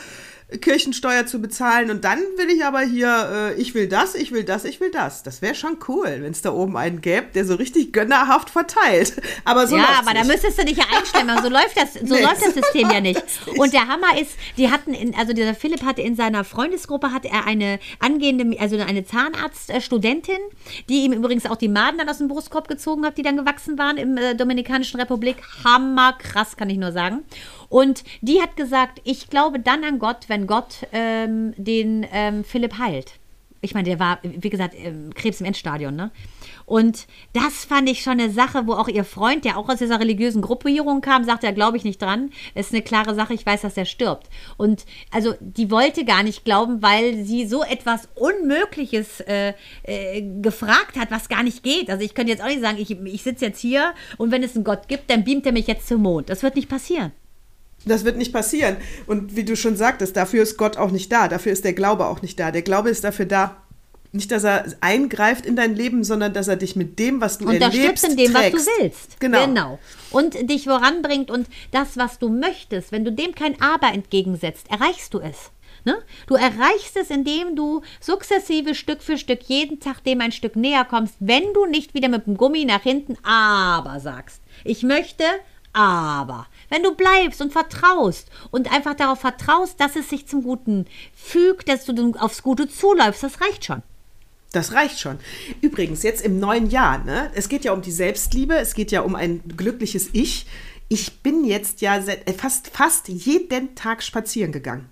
Kirchensteuer zu bezahlen und dann will ich aber hier, äh, ich will das, ich will das, ich will das. Das wäre schon cool, wenn es da oben einen gäbe, der so richtig gönnerhaft verteilt. Aber so Ja, aber nicht. da müsstest du dich ja einstellen, so [LAUGHS] läuft das, so nee, läuft das System ja nicht. [LAUGHS] nicht. Und der Hammer ist, die hatten, in, also dieser Philipp hatte in seiner Freundesgruppe hat er eine angehende, also eine Zahnarztstudentin, die ihm übrigens auch die Maden dann aus dem Brustkorb gezogen hat, die dann gewachsen waren im äh, Dominikanischen Republik. Hammer krass, kann ich nur sagen. Und die hat gesagt, ich glaube dann an Gott, wenn Gott ähm, den ähm, Philipp heilt. Ich meine, der war, wie gesagt, Krebs im Endstadion, ne? Und das fand ich schon eine Sache, wo auch ihr Freund, der auch aus dieser religiösen Gruppierung kam, sagte, ja, glaube ich nicht dran. Es ist eine klare Sache, ich weiß, dass er stirbt. Und also die wollte gar nicht glauben, weil sie so etwas Unmögliches äh, äh, gefragt hat, was gar nicht geht. Also ich könnte jetzt auch nicht sagen, ich, ich sitze jetzt hier und wenn es einen Gott gibt, dann beamt er mich jetzt zum Mond. Das wird nicht passieren. Das wird nicht passieren. Und wie du schon sagtest, dafür ist Gott auch nicht da. Dafür ist der Glaube auch nicht da. Der Glaube ist dafür da, nicht, dass er eingreift in dein Leben, sondern dass er dich mit dem, was du Unterstützt erlebst, in dem, trägst. was du willst. Genau. genau. Und dich voranbringt und das, was du möchtest, wenn du dem kein Aber entgegensetzt, erreichst du es. Ne? Du erreichst es, indem du sukzessive Stück für Stück jeden Tag dem ein Stück näher kommst, wenn du nicht wieder mit dem Gummi nach hinten aber sagst. Ich möchte aber. Wenn du bleibst und vertraust und einfach darauf vertraust, dass es sich zum Guten fügt, dass du aufs Gute zuläufst, das reicht schon. Das reicht schon. Übrigens, jetzt im neuen Jahr, ne? Es geht ja um die Selbstliebe, es geht ja um ein glückliches Ich. Ich bin jetzt ja fast, fast jeden Tag spazieren gegangen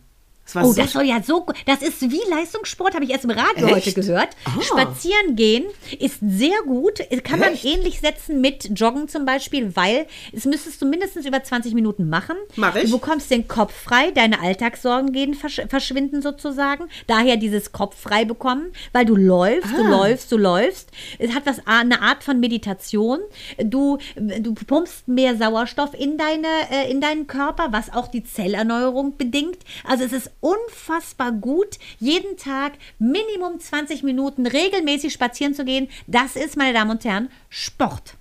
oh, so das soll ja so. Das ist wie Leistungssport, habe ich erst im Radio Echt? heute gehört. Ah. Spazieren gehen ist sehr gut. Kann Echt? man ähnlich setzen mit Joggen zum Beispiel, weil es müsstest du mindestens über 20 Minuten machen. Mach ich. Du bekommst den Kopf frei, deine Alltagssorgen gehen versch verschwinden sozusagen. Daher dieses Kopf frei bekommen, weil du läufst, ah. du läufst, du läufst. Es hat was eine Art von Meditation. Du, du pumpst mehr Sauerstoff in, deine, äh, in deinen Körper, was auch die Zellerneuerung bedingt. Also es ist unfassbar gut, jeden Tag Minimum 20 Minuten regelmäßig spazieren zu gehen. Das ist, meine Damen und Herren, Sport.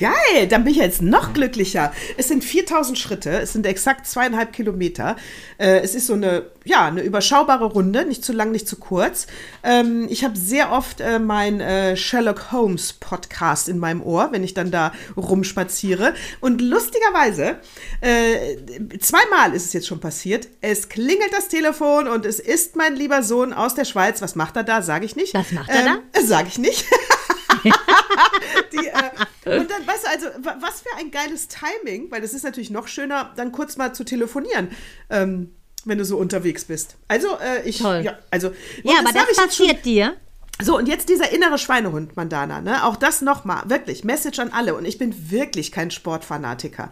Geil, dann bin ich jetzt noch glücklicher. Es sind 4000 Schritte, es sind exakt zweieinhalb Kilometer. Äh, es ist so eine, ja, eine überschaubare Runde, nicht zu lang, nicht zu kurz. Ähm, ich habe sehr oft äh, mein äh, Sherlock Holmes Podcast in meinem Ohr, wenn ich dann da rumspaziere. Und lustigerweise, äh, zweimal ist es jetzt schon passiert. Es klingelt das Telefon und es ist mein lieber Sohn aus der Schweiz. Was macht er da? Sage ich nicht. Was macht er ähm, da? Sage ich nicht. [LAUGHS] [LAUGHS] Die, äh, und dann, weißt du, also, was für ein geiles Timing, weil das ist natürlich noch schöner, dann kurz mal zu telefonieren. Ähm, wenn du so unterwegs bist. Also, äh, ich. Toll. Ja, also, ja aber das, das passiert dir. So, und jetzt dieser innere Schweinehund, Mandana, ne? Auch das nochmal, wirklich, Message an alle. Und ich bin wirklich kein Sportfanatiker.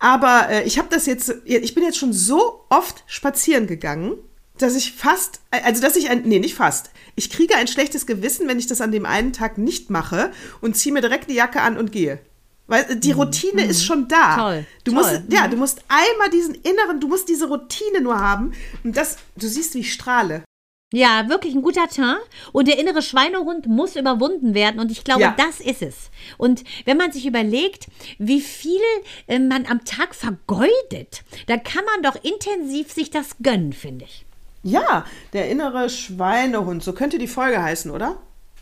Aber äh, ich habe das jetzt, ich bin jetzt schon so oft spazieren gegangen dass ich fast, also dass ich ein, nee, nicht fast. Ich kriege ein schlechtes Gewissen, wenn ich das an dem einen Tag nicht mache und ziehe mir direkt die Jacke an und gehe. Weil die Routine ist schon da. Toll, Du toll. musst, ja, du musst einmal diesen inneren, du musst diese Routine nur haben. Und das, du siehst, wie ich strahle. Ja, wirklich ein guter Teint. Und der innere Schweinehund muss überwunden werden. Und ich glaube, Ja. das ist es. Und wenn man sich überlegt, wie viel äh, man am Tag vergeudet, da kann man doch intensiv sich das gönnen, finde ich. Ja, der innere Schweinehund, so könnte die Folge heißen, oder?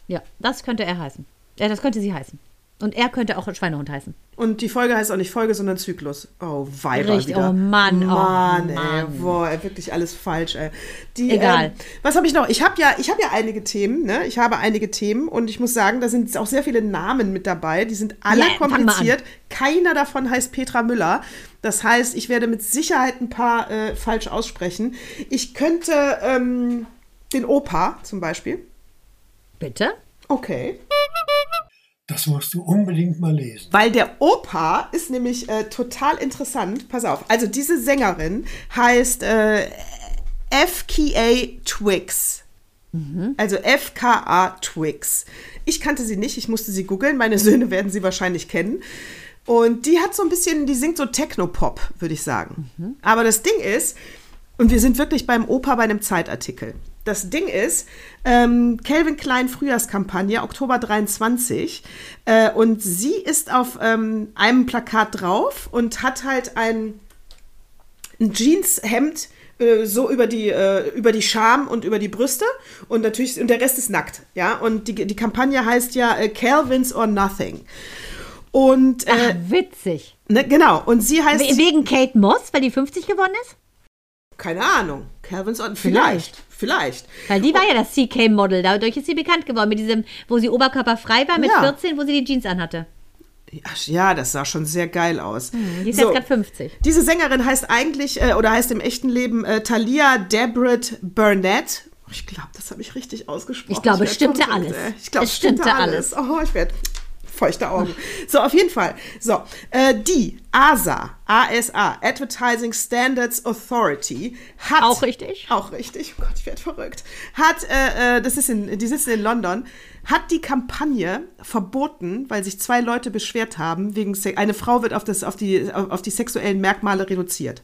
Ja, das könnte er heißen. Ja, das könnte sie heißen. Und er könnte auch ein Schweinehund heißen. Und die Folge heißt auch nicht Folge, sondern Zyklus. Oh, Weiber Richtig, wieder. oh Mann, oh Mann, ey, Mann. boah, wirklich alles falsch, ey. Die, Egal. Ähm, was habe ich noch? Ich habe ja, ich habe ja einige Themen, ne? Ich habe einige Themen und ich muss sagen, da sind auch sehr viele Namen mit dabei. Die sind alle an. kompliziert. Keiner davon heißt Petra Müller. Das heißt, ich werde mit Sicherheit ein paar äh, falsch aussprechen. Ich könnte ähm, den Opa zum Beispiel. Bitte? Okay. Das musst du unbedingt mal lesen. Weil der Opa ist nämlich äh, total interessant. Pass auf. Also diese Sängerin heißt äh, FKA Twix. Also FKA Twix. Ich kannte sie nicht, ich musste sie googeln. Meine Söhne werden sie wahrscheinlich kennen. Und die hat so ein bisschen, die singt so Techno-Pop, würde ich sagen. Aber das Ding ist, und wir sind wirklich beim Opa bei einem Zeitartikel. Das Ding ist, ähm, Calvin Klein Frühjahrskampagne, Oktober 23. Äh, und sie ist auf ähm, einem Plakat drauf und hat halt ein, ein Jeanshemd äh, so über die, äh, über die Scham und über die Brüste und natürlich, und der Rest ist nackt, ja. Und die, die Kampagne heißt ja äh, Calvins or Nothing. Und, Ach, äh, witzig. ne, genau, und sie heißt, We wegen Kate Moss, weil die 50 geworden ist? Keine Ahnung, Calvins or, vielleicht, vielleicht. Weil die war ja das CK-Model. Dadurch ist sie bekannt geworden. Mit diesem, wo sie oberkörperfrei war, mit Ja. 14, wo sie die Jeans anhatte. Ach, ja, das sah schon sehr geil aus. Die ist So. jetzt gerade 50. Diese Sängerin heißt eigentlich, äh, oder heißt im echten Leben äh, Talia Debret Burnett. Ich glaube, das habe ich richtig ausgesprochen. Ich glaube, es stimmte alles. Ich glaube, Es stimmte stimmte alles. Oh, ich werde feuchte Augen. So, auf jeden Fall. So, äh, die ASA, ASA, Advertising Standards Authority, hat. Auch richtig. Auch richtig. Oh Gott, ich werde verrückt. Hat, äh, äh, das ist in, die sitzen in London, hat die Kampagne verboten, weil sich zwei Leute beschwert haben, wegen Se eine Frau wird auf, das, auf, die, auf, auf die sexuellen Merkmale reduziert.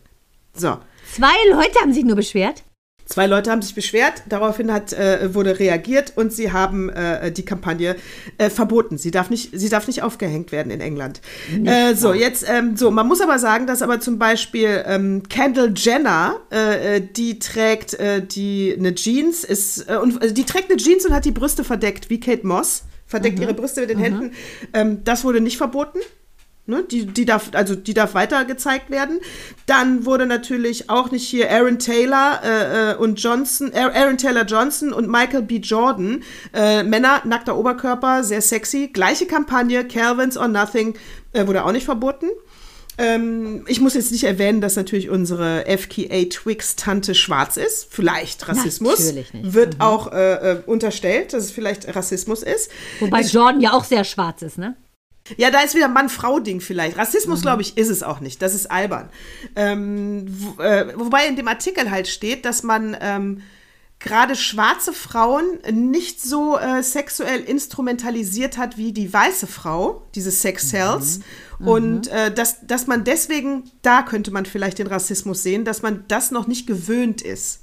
So. Zwei Leute haben sich nur beschwert. Zwei Leute haben sich beschwert, daraufhin hat, äh, wurde reagiert und sie haben äh, die Kampagne äh, verboten. Sie darf, nicht, sie darf nicht aufgehängt werden in England. Äh, so, jetzt, ähm, so, man muss aber sagen, dass aber zum Beispiel ähm, Kendall Jenner, äh, äh, die trägt die eine Jeans, ist, und, also die trägt eine Jeans und hat die Brüste verdeckt, wie Kate Moss, verdeckt ihre Brüste mit den Händen. Ähm, das wurde nicht verboten. Ne, die, die, darf, also die darf weiter gezeigt werden. Dann wurde natürlich auch nicht hier Aaron Taylor äh, äh, und Johnson, Aaron Taylor Johnson und Michael B. Jordan, äh, Männer, nackter Oberkörper, sehr sexy. Gleiche Kampagne, Calvins or Nothing, äh, wurde auch nicht verboten. Ähm, ich muss jetzt nicht erwähnen, dass natürlich unsere FKA Twix-Tante schwarz ist. Vielleicht Rassismus. Natürlich nicht. Wird auch äh, äh, unterstellt, dass es vielleicht Rassismus ist. Wobei Jordan ja auch sehr schwarz ist, ne? Ja, da ist wieder Mann-Frau-Ding vielleicht. Rassismus, glaube ich, ist es auch nicht. Das ist albern. Ähm, wo, äh, wobei in dem Artikel halt steht, dass man ähm, gerade schwarze Frauen nicht so äh, sexuell instrumentalisiert hat wie die weiße Frau, diese Sex-Cells. Und äh, dass, dass man deswegen, da könnte man vielleicht den Rassismus sehen, dass man das noch nicht gewöhnt ist.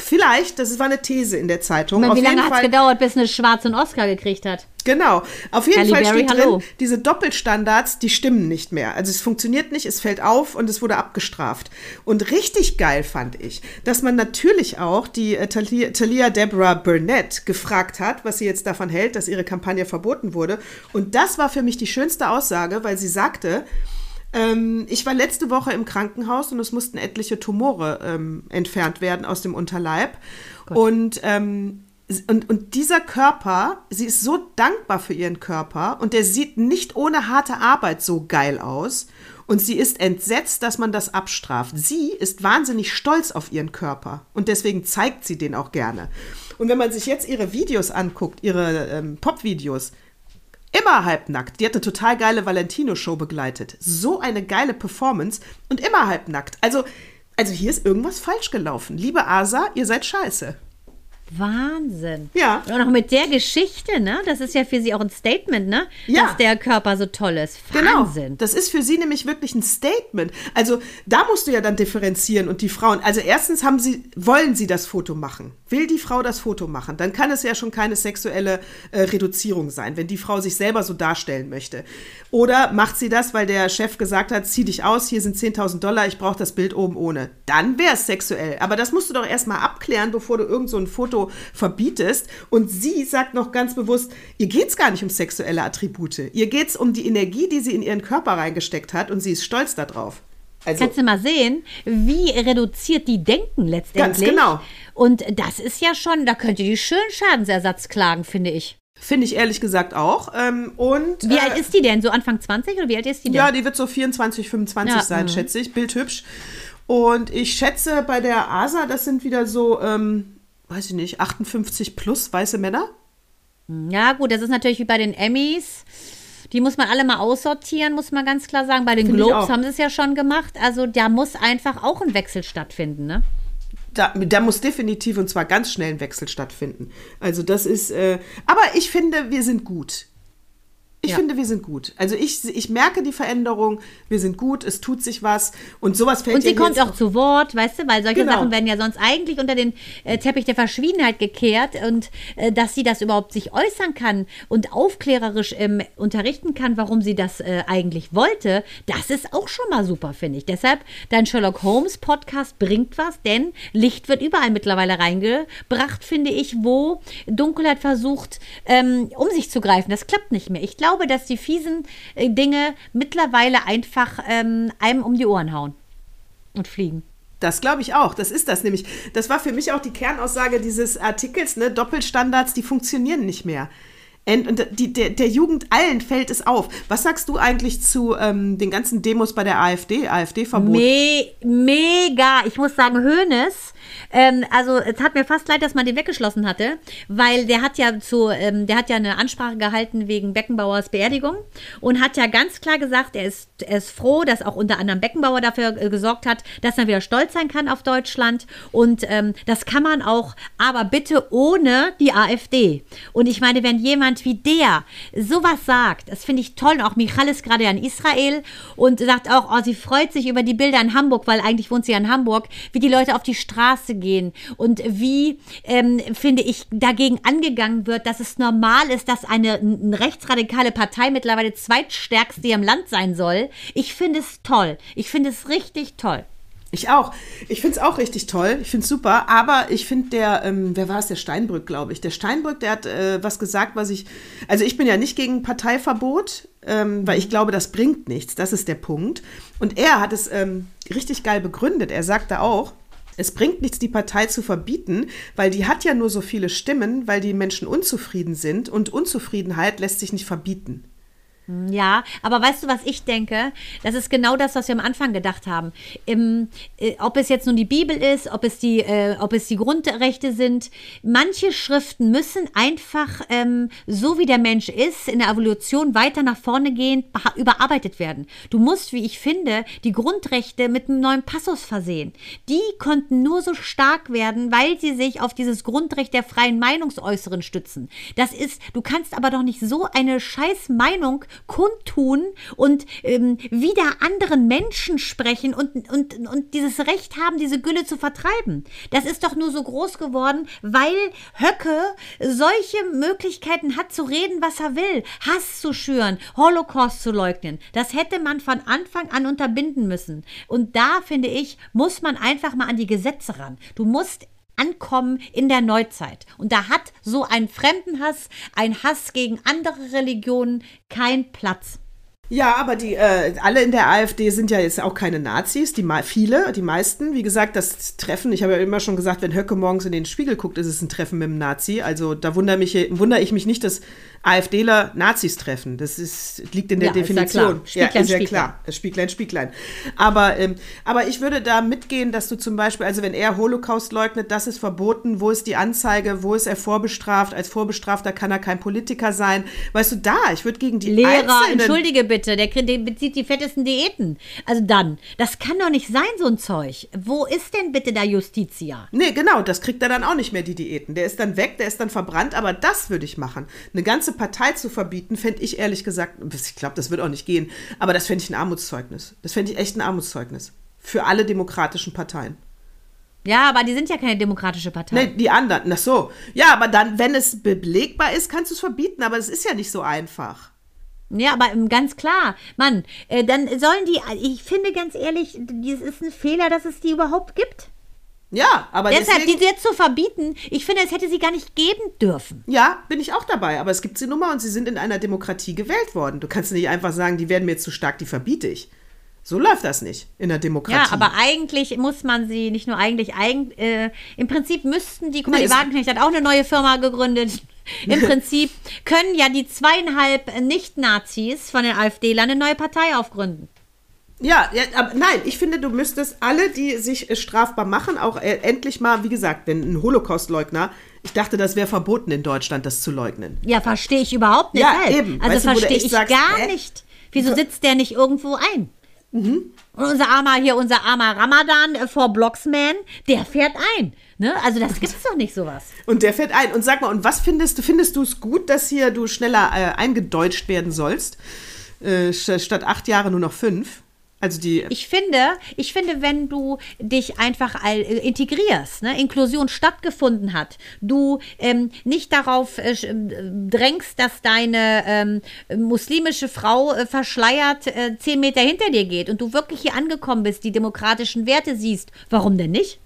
Vielleicht, das war eine These in der Zeitung. Meine, wie lange hat es gedauert, bis eine Schwarze einen Oscar gekriegt hat? Genau. Auf jeden Halle Fall Berry, steht hallo. drin, diese Doppelstandards, die stimmen nicht mehr. Also es funktioniert nicht, es fällt auf und es wurde abgestraft. Und richtig geil fand ich, dass man natürlich auch die äh, Talia, Talia Deborah Burnett gefragt hat, was sie jetzt davon hält, dass ihre Kampagne verboten wurde. Und das war für mich die schönste Aussage, weil sie sagte, ähm, ich war letzte Woche im Krankenhaus und es mussten etliche Tumore ähm, entfernt werden aus dem Unterleib. Und, ähm, und, und dieser Körper, sie ist so dankbar für ihren Körper und der sieht nicht ohne harte Arbeit so geil aus. Und sie ist entsetzt, dass man das abstraft. Sie ist wahnsinnig stolz auf ihren Körper und deswegen zeigt sie den auch gerne. Und wenn man sich jetzt ihre Videos anguckt, ihre ähm, Pop-Videos, Immer halbnackt. Die hat eine total geile Valentino-Show begleitet. So eine geile Performance und immer halbnackt. Also Also hier ist irgendwas falsch gelaufen. Liebe Asa, ihr seid scheiße. Wahnsinn. Ja. Und auch mit der Geschichte, ne? Das ist ja für sie auch ein Statement, ne? Ja. Dass der Körper so toll ist. Genau. Wahnsinn. Das ist für sie nämlich wirklich ein Statement. Also da musst du ja dann differenzieren und die Frauen. Also erstens haben sie, wollen sie das Foto machen? Will die Frau das Foto machen? Dann kann es ja schon keine sexuelle äh, Reduzierung sein, wenn die Frau sich selber so darstellen möchte. Oder macht sie das, weil der Chef gesagt hat, zieh dich aus, hier sind 10.000 Dollar, ich brauche das Bild oben ohne. Dann wäre es sexuell. Aber das musst du doch erstmal abklären, bevor du irgend so ein Foto verbietest. Und sie sagt noch ganz bewusst, ihr geht es gar nicht um sexuelle Attribute. Ihr geht es um die Energie, die sie in ihren Körper reingesteckt hat und sie ist stolz darauf. Also, Kannst du mal sehen, wie reduziert die denken letztendlich. Ganz genau. Und das ist ja schon, da könnt ihr die schön Schadensersatz klagen, finde ich. Finde ich ehrlich gesagt auch. Ähm, und Wie äh, alt ist die denn? So Anfang 20 oder wie alt ist die denn? Ja, die wird so 24, 25 Ja, sein, mhm. schätze ich. Bildhübsch. Und ich schätze bei der ASA, das sind wieder so, ähm, weiß ich nicht, 58 plus weiße Männer. Ja, gut, das ist natürlich wie bei den Emmys. Die muss man alle mal aussortieren, muss man ganz klar sagen. Bei den Finde ich Globes haben sie es ja schon gemacht. Also da muss einfach auch ein Wechsel stattfinden, ne? Da, da muss definitiv und zwar ganz schnell ein Wechsel stattfinden. Also das ist, äh, aber ich finde, wir sind gut. Ich Ja. finde, wir sind gut. Also ich, ich merke die Veränderung, wir sind gut, es tut sich was und sowas fällt Und sie kommt auch zu Wort, weißt du, weil solche Genau. Sachen werden ja sonst eigentlich unter den äh, Teppich der Verschwiegenheit gekehrt und äh, dass sie das überhaupt sich äußern kann und aufklärerisch ähm, unterrichten kann, warum sie das äh, eigentlich wollte, das ist auch schon mal super, finde ich. Deshalb, dein Sherlock Holmes Podcast bringt was, denn Licht wird überall mittlerweile reingebracht, finde ich, wo Dunkelheit versucht, ähm, um sich zu greifen. Das klappt nicht mehr. Ich glaube, dass die fiesen äh, Dinge mittlerweile einfach ähm, einem um die Ohren hauen und fliegen. Das glaube ich auch. Das ist das nämlich. Das war für mich auch die Kernaussage dieses Artikels. Ne? Doppelstandards, die funktionieren nicht mehr. Und, die, der, der Jugend allen fällt es auf. Was sagst du eigentlich zu ähm, den ganzen Demos bei der AfD, AfD-Verbot? Me mega. Ich muss sagen, Hoeneß. Ähm, also es hat mir fast leid, dass man den weggeschlossen hatte, weil der hat ja zu, ähm, der hat ja eine Ansprache gehalten wegen Beckenbauers Beerdigung und hat ja ganz klar gesagt, er ist, er ist froh, dass auch unter anderem Beckenbauer dafür äh, gesorgt hat, dass er wieder stolz sein kann auf Deutschland und ähm, das kann man auch, aber bitte ohne die AfD. Und ich meine, wenn jemand wie der sowas sagt, das finde ich toll. Und auch Michal ist gerade in Israel und sagt auch, oh, sie freut sich über die Bilder in Hamburg, weil eigentlich wohnt sie ja in Hamburg, wie die Leute auf die Straße gehen und wie, ähm, finde ich, dagegen angegangen wird, dass es normal ist, dass eine, eine rechtsradikale Partei mittlerweile zweitstärkste im Land sein soll. Ich finde es toll. Ich finde es richtig toll. Ich auch. Ich finde es auch richtig toll. Ich finde es super. Aber ich finde der, ähm, wer war es? Der Steinbrück, glaube ich. Der Steinbrück, der hat äh, was gesagt, was ich. Also ich bin ja nicht gegen Parteiverbot, ähm, weil ich glaube, das bringt nichts. Das ist der Punkt. Und er hat es ähm, richtig geil begründet. Er sagte auch, es bringt nichts, die Partei zu verbieten, weil die hat ja nur so viele Stimmen, weil die Menschen unzufrieden sind und Unzufriedenheit lässt sich nicht verbieten. Ja, aber weißt du, was ich denke? Das ist genau das, was wir am Anfang gedacht haben. Im, äh, ob es jetzt nun die Bibel ist, ob es die, äh, ob es die Grundrechte sind. Manche Schriften müssen einfach, ähm, so wie der Mensch ist, in der Evolution weiter nach vorne gehen, überarbeitet werden. Du musst, wie ich finde, die Grundrechte mit einem neuen Passus versehen. Die konnten nur so stark werden, weil sie sich auf dieses Grundrecht der freien Meinungsäußeren stützen. Das ist, du kannst aber doch nicht so eine scheiß Meinung kundtun und ähm, wieder anderen Menschen sprechen und, und, und dieses Recht haben, diese Gülle zu vertreiben. Das ist doch nur so groß geworden, weil Höcke solche Möglichkeiten hat zu reden, was er will, Hass zu schüren, Holocaust zu leugnen. Das hätte man von Anfang an unterbinden müssen. Und da, finde ich, muss man einfach mal an die Gesetze ran. Du musst ankommen in der Neuzeit. Und da hat so ein Fremdenhass, ein Hass gegen andere Religionen keinen Platz. Ja, aber die äh, alle in der AfD sind ja jetzt auch keine Nazis, die viele, die meisten. Wie gesagt, das Treffen, ich habe ja immer schon gesagt, wenn Höcke morgens in den Spiegel guckt, ist es ein Treffen mit einem Nazi. Also da wundere, mich, wundere ich mich nicht, dass AfDler Nazis treffen. Das ist, liegt in der Ja, ist ja Definition. klar. Spieglein, ist ja klar. Das Spieglein, Spieglein. Aber, ähm, aber ich würde da mitgehen, dass du zum Beispiel, also wenn er Holocaust leugnet, das ist verboten, wo ist die Anzeige, wo ist er vorbestraft? Als Vorbestrafter kann er kein Politiker sein. Weißt du, da, ich würde gegen die Lehrer, entschuldige bitte. Der, der bezieht die fettesten Diäten. Also dann, das kann doch nicht sein, so ein Zeug. Wo ist denn bitte da Justitia? Nee, genau, das kriegt er dann auch nicht mehr, die Diäten. Der ist dann weg, der ist dann verbrannt, aber das würde ich machen. Eine ganze Partei zu verbieten, fände ich ehrlich gesagt, ich glaube, das wird auch nicht gehen, aber das fände ich ein Armutszeugnis. Das fände ich echt ein Armutszeugnis. Für alle demokratischen Parteien. Ja, aber die sind ja keine demokratische Partei. Nee, die anderen, ach so. Ja, aber dann, wenn es belegbar ist, kannst du es verbieten, aber es ist ja nicht so einfach. Ja, aber ähm, ganz klar, Mann, äh, dann sollen die, ich finde ganz ehrlich, das ist ein Fehler, dass es die überhaupt gibt. Ja, aber Deshalb, deswegen, die jetzt zu verbieten, ich finde, es hätte sie gar nicht geben dürfen. Ja, bin ich auch dabei, aber es gibt sie nun mal und sie sind in einer Demokratie gewählt worden. Du kannst nicht einfach sagen, die werden mir jetzt zu stark, die verbiete ich. So läuft das nicht in der Demokratie. Ja, aber eigentlich muss man sie, nicht nur eigentlich, eigen, äh, im Prinzip müssten die, guck mal, Nee, die Wagenknecht hat auch eine neue Firma gegründet. [LAUGHS] Im Prinzip können ja die zweieinhalb Nicht-Nazis von den AfD-Lern eine neue Partei aufgründen. Ja, ja, aber nein, ich finde, du müsstest alle, die sich äh, strafbar machen, auch äh, endlich mal, wie gesagt, wenn ein Holocaust-Leugner, ich dachte, das wäre verboten in Deutschland, das zu leugnen. Ja, verstehe ich überhaupt nicht. Ja, Halt. eben. Also verstehe ich sagst, gar hä? nicht. Wieso sitzt der nicht irgendwo ein? Mhm. Und unser armer hier, unser armer Ramadan äh, vor Blocksman, der fährt ein. Ne? Also das gibt's doch nicht sowas. Und der fährt ein. Und sag mal, und was findest du? Findest du es gut, dass hier du schneller äh, eingedeutscht werden sollst? Äh, st- statt acht Jahre nur noch fünf? Also die. Ich finde, ich finde, wenn du dich einfach äh, integrierst, ne? Inklusion stattgefunden hat, du ähm, nicht darauf äh, sch- äh, drängst, dass deine ähm, muslimische Frau äh, verschleiert äh, zehn Meter hinter dir geht und du wirklich hier angekommen bist, die demokratischen Werte siehst, warum denn nicht?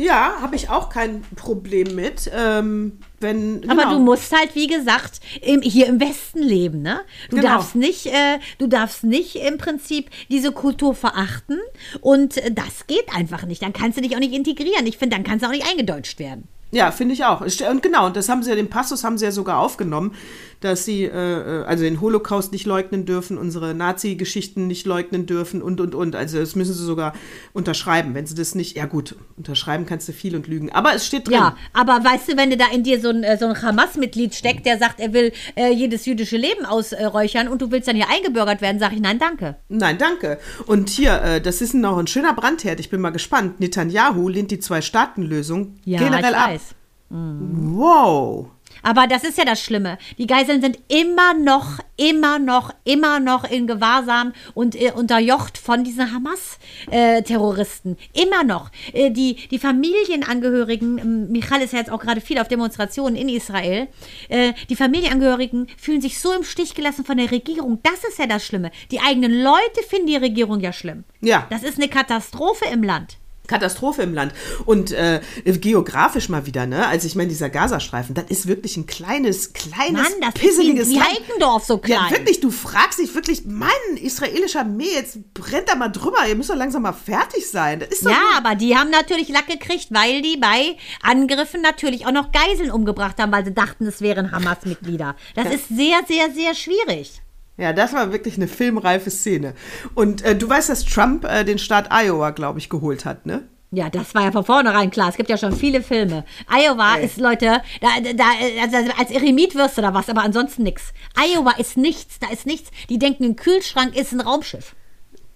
Ja, habe ich auch kein Problem mit. Ähm, wenn, Aber genau. du musst halt, wie gesagt, im, hier im Westen leben, ne? Du Genau. darfst nicht, äh, du darfst nicht im Prinzip diese Kultur verachten und äh, das geht einfach nicht. Dann kannst du dich auch nicht integrieren. Ich finde, dann kannst du auch nicht eingedeutscht werden. Ja, finde ich auch. Und genau, und das haben sie ja, den Passus haben sie ja sogar aufgenommen, dass sie äh, äh, also den Holocaust nicht leugnen dürfen, unsere Nazi-Geschichten nicht leugnen dürfen und, und, und. Also das müssen sie sogar unterschreiben. Wenn sie das nicht, ja gut, unterschreiben kannst du viel und lügen. Aber es steht drin. Ja, aber weißt du, wenn du da in dir so ein, äh, so ein Hamas-Mitglied steckt, der sagt, er will äh, jedes jüdische Leben ausräuchern und du willst dann hier eingebürgert werden, sage ich nein, danke. Nein, danke. Und hier, äh, das ist noch ein schöner Brandherd. Ich bin mal gespannt. Netanyahu lehnt die Zwei-Staaten-Lösung generell ich ab. weiß. Wow. Aber das ist ja das Schlimme. Die Geiseln sind immer noch, immer noch, immer noch in Gewahrsam und äh, unterjocht von diesen Hamas-Terroristen. immer noch. Äh, die, die Familienangehörigen, ähm, Michal ist ja jetzt auch gerade viel auf Demonstrationen in Israel, äh, die Familienangehörigen fühlen sich so im Stich gelassen von der Regierung. Das ist ja das Schlimme. Die eigenen Leute finden die Regierung ja schlimm. Ja. Das ist eine Katastrophe im Land. Katastrophe im Land. Und äh, geografisch mal wieder, ne? Also ich meine, dieser Gazastreifen, das ist wirklich ein kleines, kleines, Mann, das ist wie, pisseliges wie. Heikendorf so klein. Ja, wirklich, du fragst dich wirklich, Mann, israelischer Armee, jetzt brennt da mal drüber, ihr müsst doch langsam mal fertig sein. Ja, nur- aber die haben natürlich Lack gekriegt, weil die bei Angriffen natürlich auch noch Geiseln umgebracht haben, weil sie dachten, es wären Hamas-Mitglieder. Das ist sehr, sehr, sehr schwierig. Ja, das war wirklich eine filmreife Szene. Und äh, du weißt, dass Trump äh, den Staat Iowa, glaube ich, geholt hat, ne? Ja, das war ja von vornherein klar. Es gibt ja schon viele Filme. Iowa ist, Leute, da, da, also als Eremit wirst du da was, aber ansonsten nichts. Iowa ist nichts, da ist nichts. Die denken, ein Kühlschrank ist ein Raumschiff.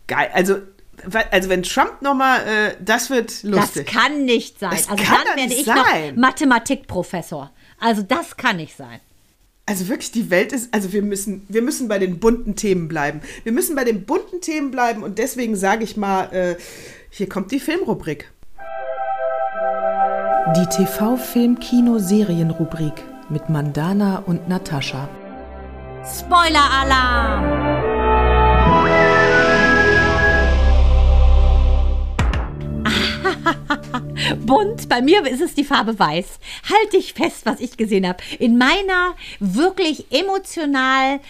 Geil. Also, also wenn Trump nochmal, äh, das wird lustig. Das kann nicht sein. Das also kann dann werde nicht ich sein. noch Mathematikprofessor. Also das kann nicht sein. Also wirklich, die Welt ist, also wir müssen, wir müssen bei den bunten Themen bleiben. Wir müssen bei den bunten Themen bleiben und deswegen sage ich mal, äh, hier kommt die Filmrubrik. Die TV-Film-Kino-Serien-Rubrik mit Mandana und Natascha. Spoiler-Alarm! Bunt, bei mir ist es die Farbe weiß. Halt dich fest, was ich gesehen habe. In meiner wirklich emotional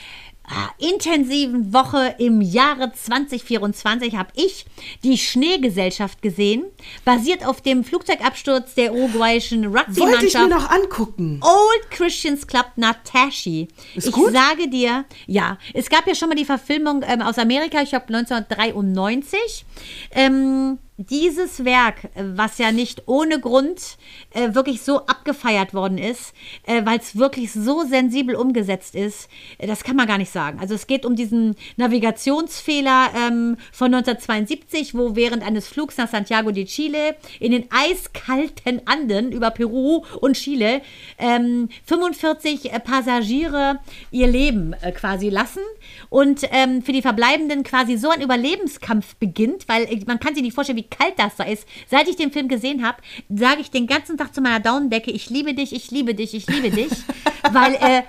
ah, intensiven Woche im Jahre 2024 habe ich die Schneegesellschaft gesehen, basiert auf dem Flugzeugabsturz der uruguayischen Wollte ich Rugby-Mannschaft. mir noch angucken. Old Christians Club Natashi. Ist ich gut? sage dir, ja, es gab ja schon mal die Verfilmung ähm, aus Amerika, ich glaube 1993. Ähm, dieses Werk, äh, was ja nicht ohne Grund äh, wirklich so abgefeiert worden ist, äh, weil es wirklich so sensibel umgesetzt ist, äh, das kann man gar nicht sagen. Also es geht um diesen Navigationsfehler ähm, von 1972, wo während eines Flugs nach Santiago de Chile in den eiskalten Anden über Peru und Chile ähm, 45 äh, Passagiere ihr Leben äh, quasi lassen und ähm, für die Verbleibenden quasi so ein Überlebenskampf beginnt, weil man kann sich nicht vorstellen, wie kalt das da ist. Seit ich den Film gesehen habe, sage ich den ganzen Tag zu meiner Daunendecke, ich liebe dich, ich liebe dich, ich liebe dich, [LAUGHS] weil äh,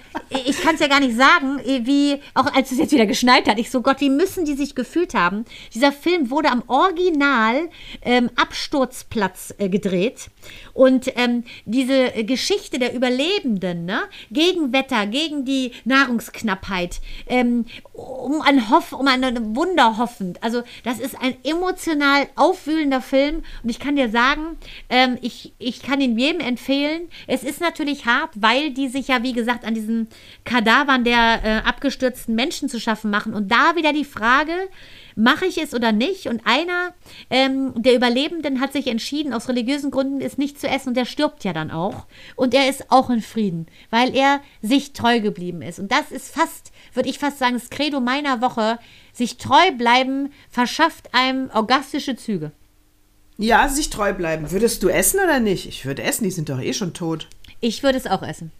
ich kann es ja gar nicht sagen, äh, wie, auch als es jetzt wieder geschneit hat, ich so, Gott, wie müssen die sich gefühlt haben. Dieser Film wurde am Original ähm, Absturzplatz äh, gedreht und ähm, diese Geschichte der Überlebenden, ne, gegen Wetter, gegen die Nahrungsknappheit, ähm, um ein Hoff, um ein Wunder hoffend. Also das ist ein emotional aufwühlender Film und ich kann dir sagen, ähm, ich, ich kann ihn jedem empfehlen. Es ist natürlich hart, weil die sich ja, wie gesagt, an diesen Kadavern der äh, abgestürzten Menschen zu schaffen machen. Und da wieder die Frage, mache ich es oder nicht? Und einer ähm, der Überlebenden hat sich entschieden, aus religiösen Gründen es nicht zu essen und der stirbt ja dann auch. Und er ist auch in Frieden, weil er sich treu geblieben ist. Und das ist fast, würde ich fast sagen, das Credo meiner Woche. Sich treu bleiben verschafft einem orgastische Züge. Ja, sich treu bleiben. Würdest du essen oder nicht? Ich würde essen, die sind doch eh schon tot. Ich würde es auch essen.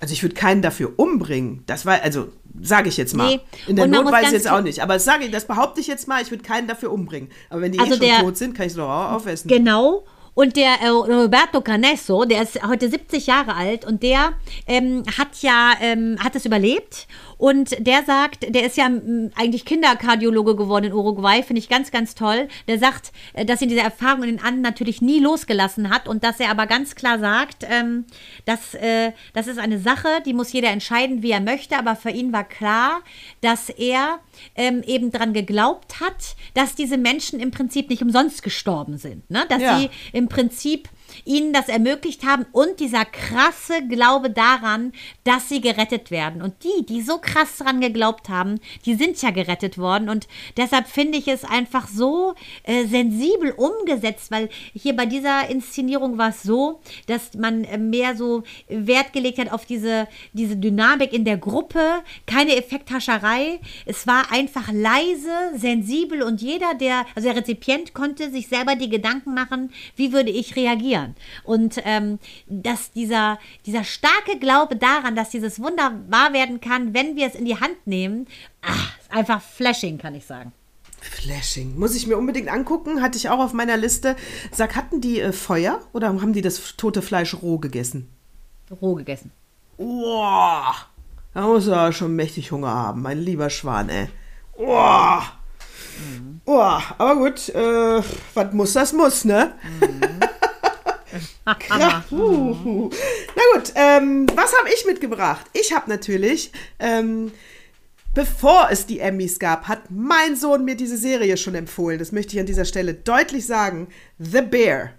Also ich würde keinen dafür umbringen. Das war, also sage ich jetzt mal. Nee. In der Not weiß ich jetzt auch nicht. Aber das sage ich, das behaupte ich jetzt mal, ich würde keinen dafür umbringen. Aber wenn die Also eh schon der- tot sind, kann ich es doch auch aufessen. Genau. Und der äh, Roberto Canesso, der ist heute 70 Jahre alt und der ähm, hat ja ähm, hat es überlebt und der sagt, der ist ja ähm, eigentlich Kinderkardiologe geworden in Uruguay, finde ich ganz, ganz toll. Der sagt, äh, dass ihn diese Erfahrung in den Anden natürlich nie losgelassen hat und dass er aber ganz klar sagt, ähm, dass äh, das ist eine Sache, die muss jeder entscheiden, wie er möchte, aber für ihn war klar, dass er ähm, eben dran geglaubt hat, dass diese Menschen im Prinzip nicht umsonst gestorben sind, ne? dass Ja. sie im Prinzip ihnen das ermöglicht haben und dieser krasse Glaube daran, dass sie gerettet werden. Und die, die so krass dran geglaubt haben, die sind ja gerettet worden. Und deshalb finde ich es einfach so äh, sensibel umgesetzt, weil hier bei dieser Inszenierung war es so, dass man äh, mehr so Wert gelegt hat auf diese, diese Dynamik in der Gruppe, keine Effekthascherei. Es war einfach leise, sensibel und jeder, der, also der Rezipient konnte sich selber die Gedanken machen, wie würde ich reagieren. Und ähm, dass dieser, dieser starke Glaube daran, dass dieses Wunder wahr werden kann, wenn wir es in die Hand nehmen, ach, ist einfach flashing, kann ich sagen. Flashing. Muss ich mir unbedingt angucken. Hatte ich auch auf meiner Liste. Sag, hatten die äh, Feuer oder haben die das tote Fleisch roh gegessen? Roh gegessen. Boah, da muss er schon mächtig Hunger haben, mein lieber Schwan, ey. Boah. Boah, aber gut, äh, was muss, das muss, ne? Krass. Huhu. Na gut, ähm, was habe ich mitgebracht? Ich habe natürlich, ähm, bevor es die Emmys gab, hat mein Sohn mir diese Serie schon empfohlen. Das möchte ich an dieser Stelle deutlich sagen. The Bear.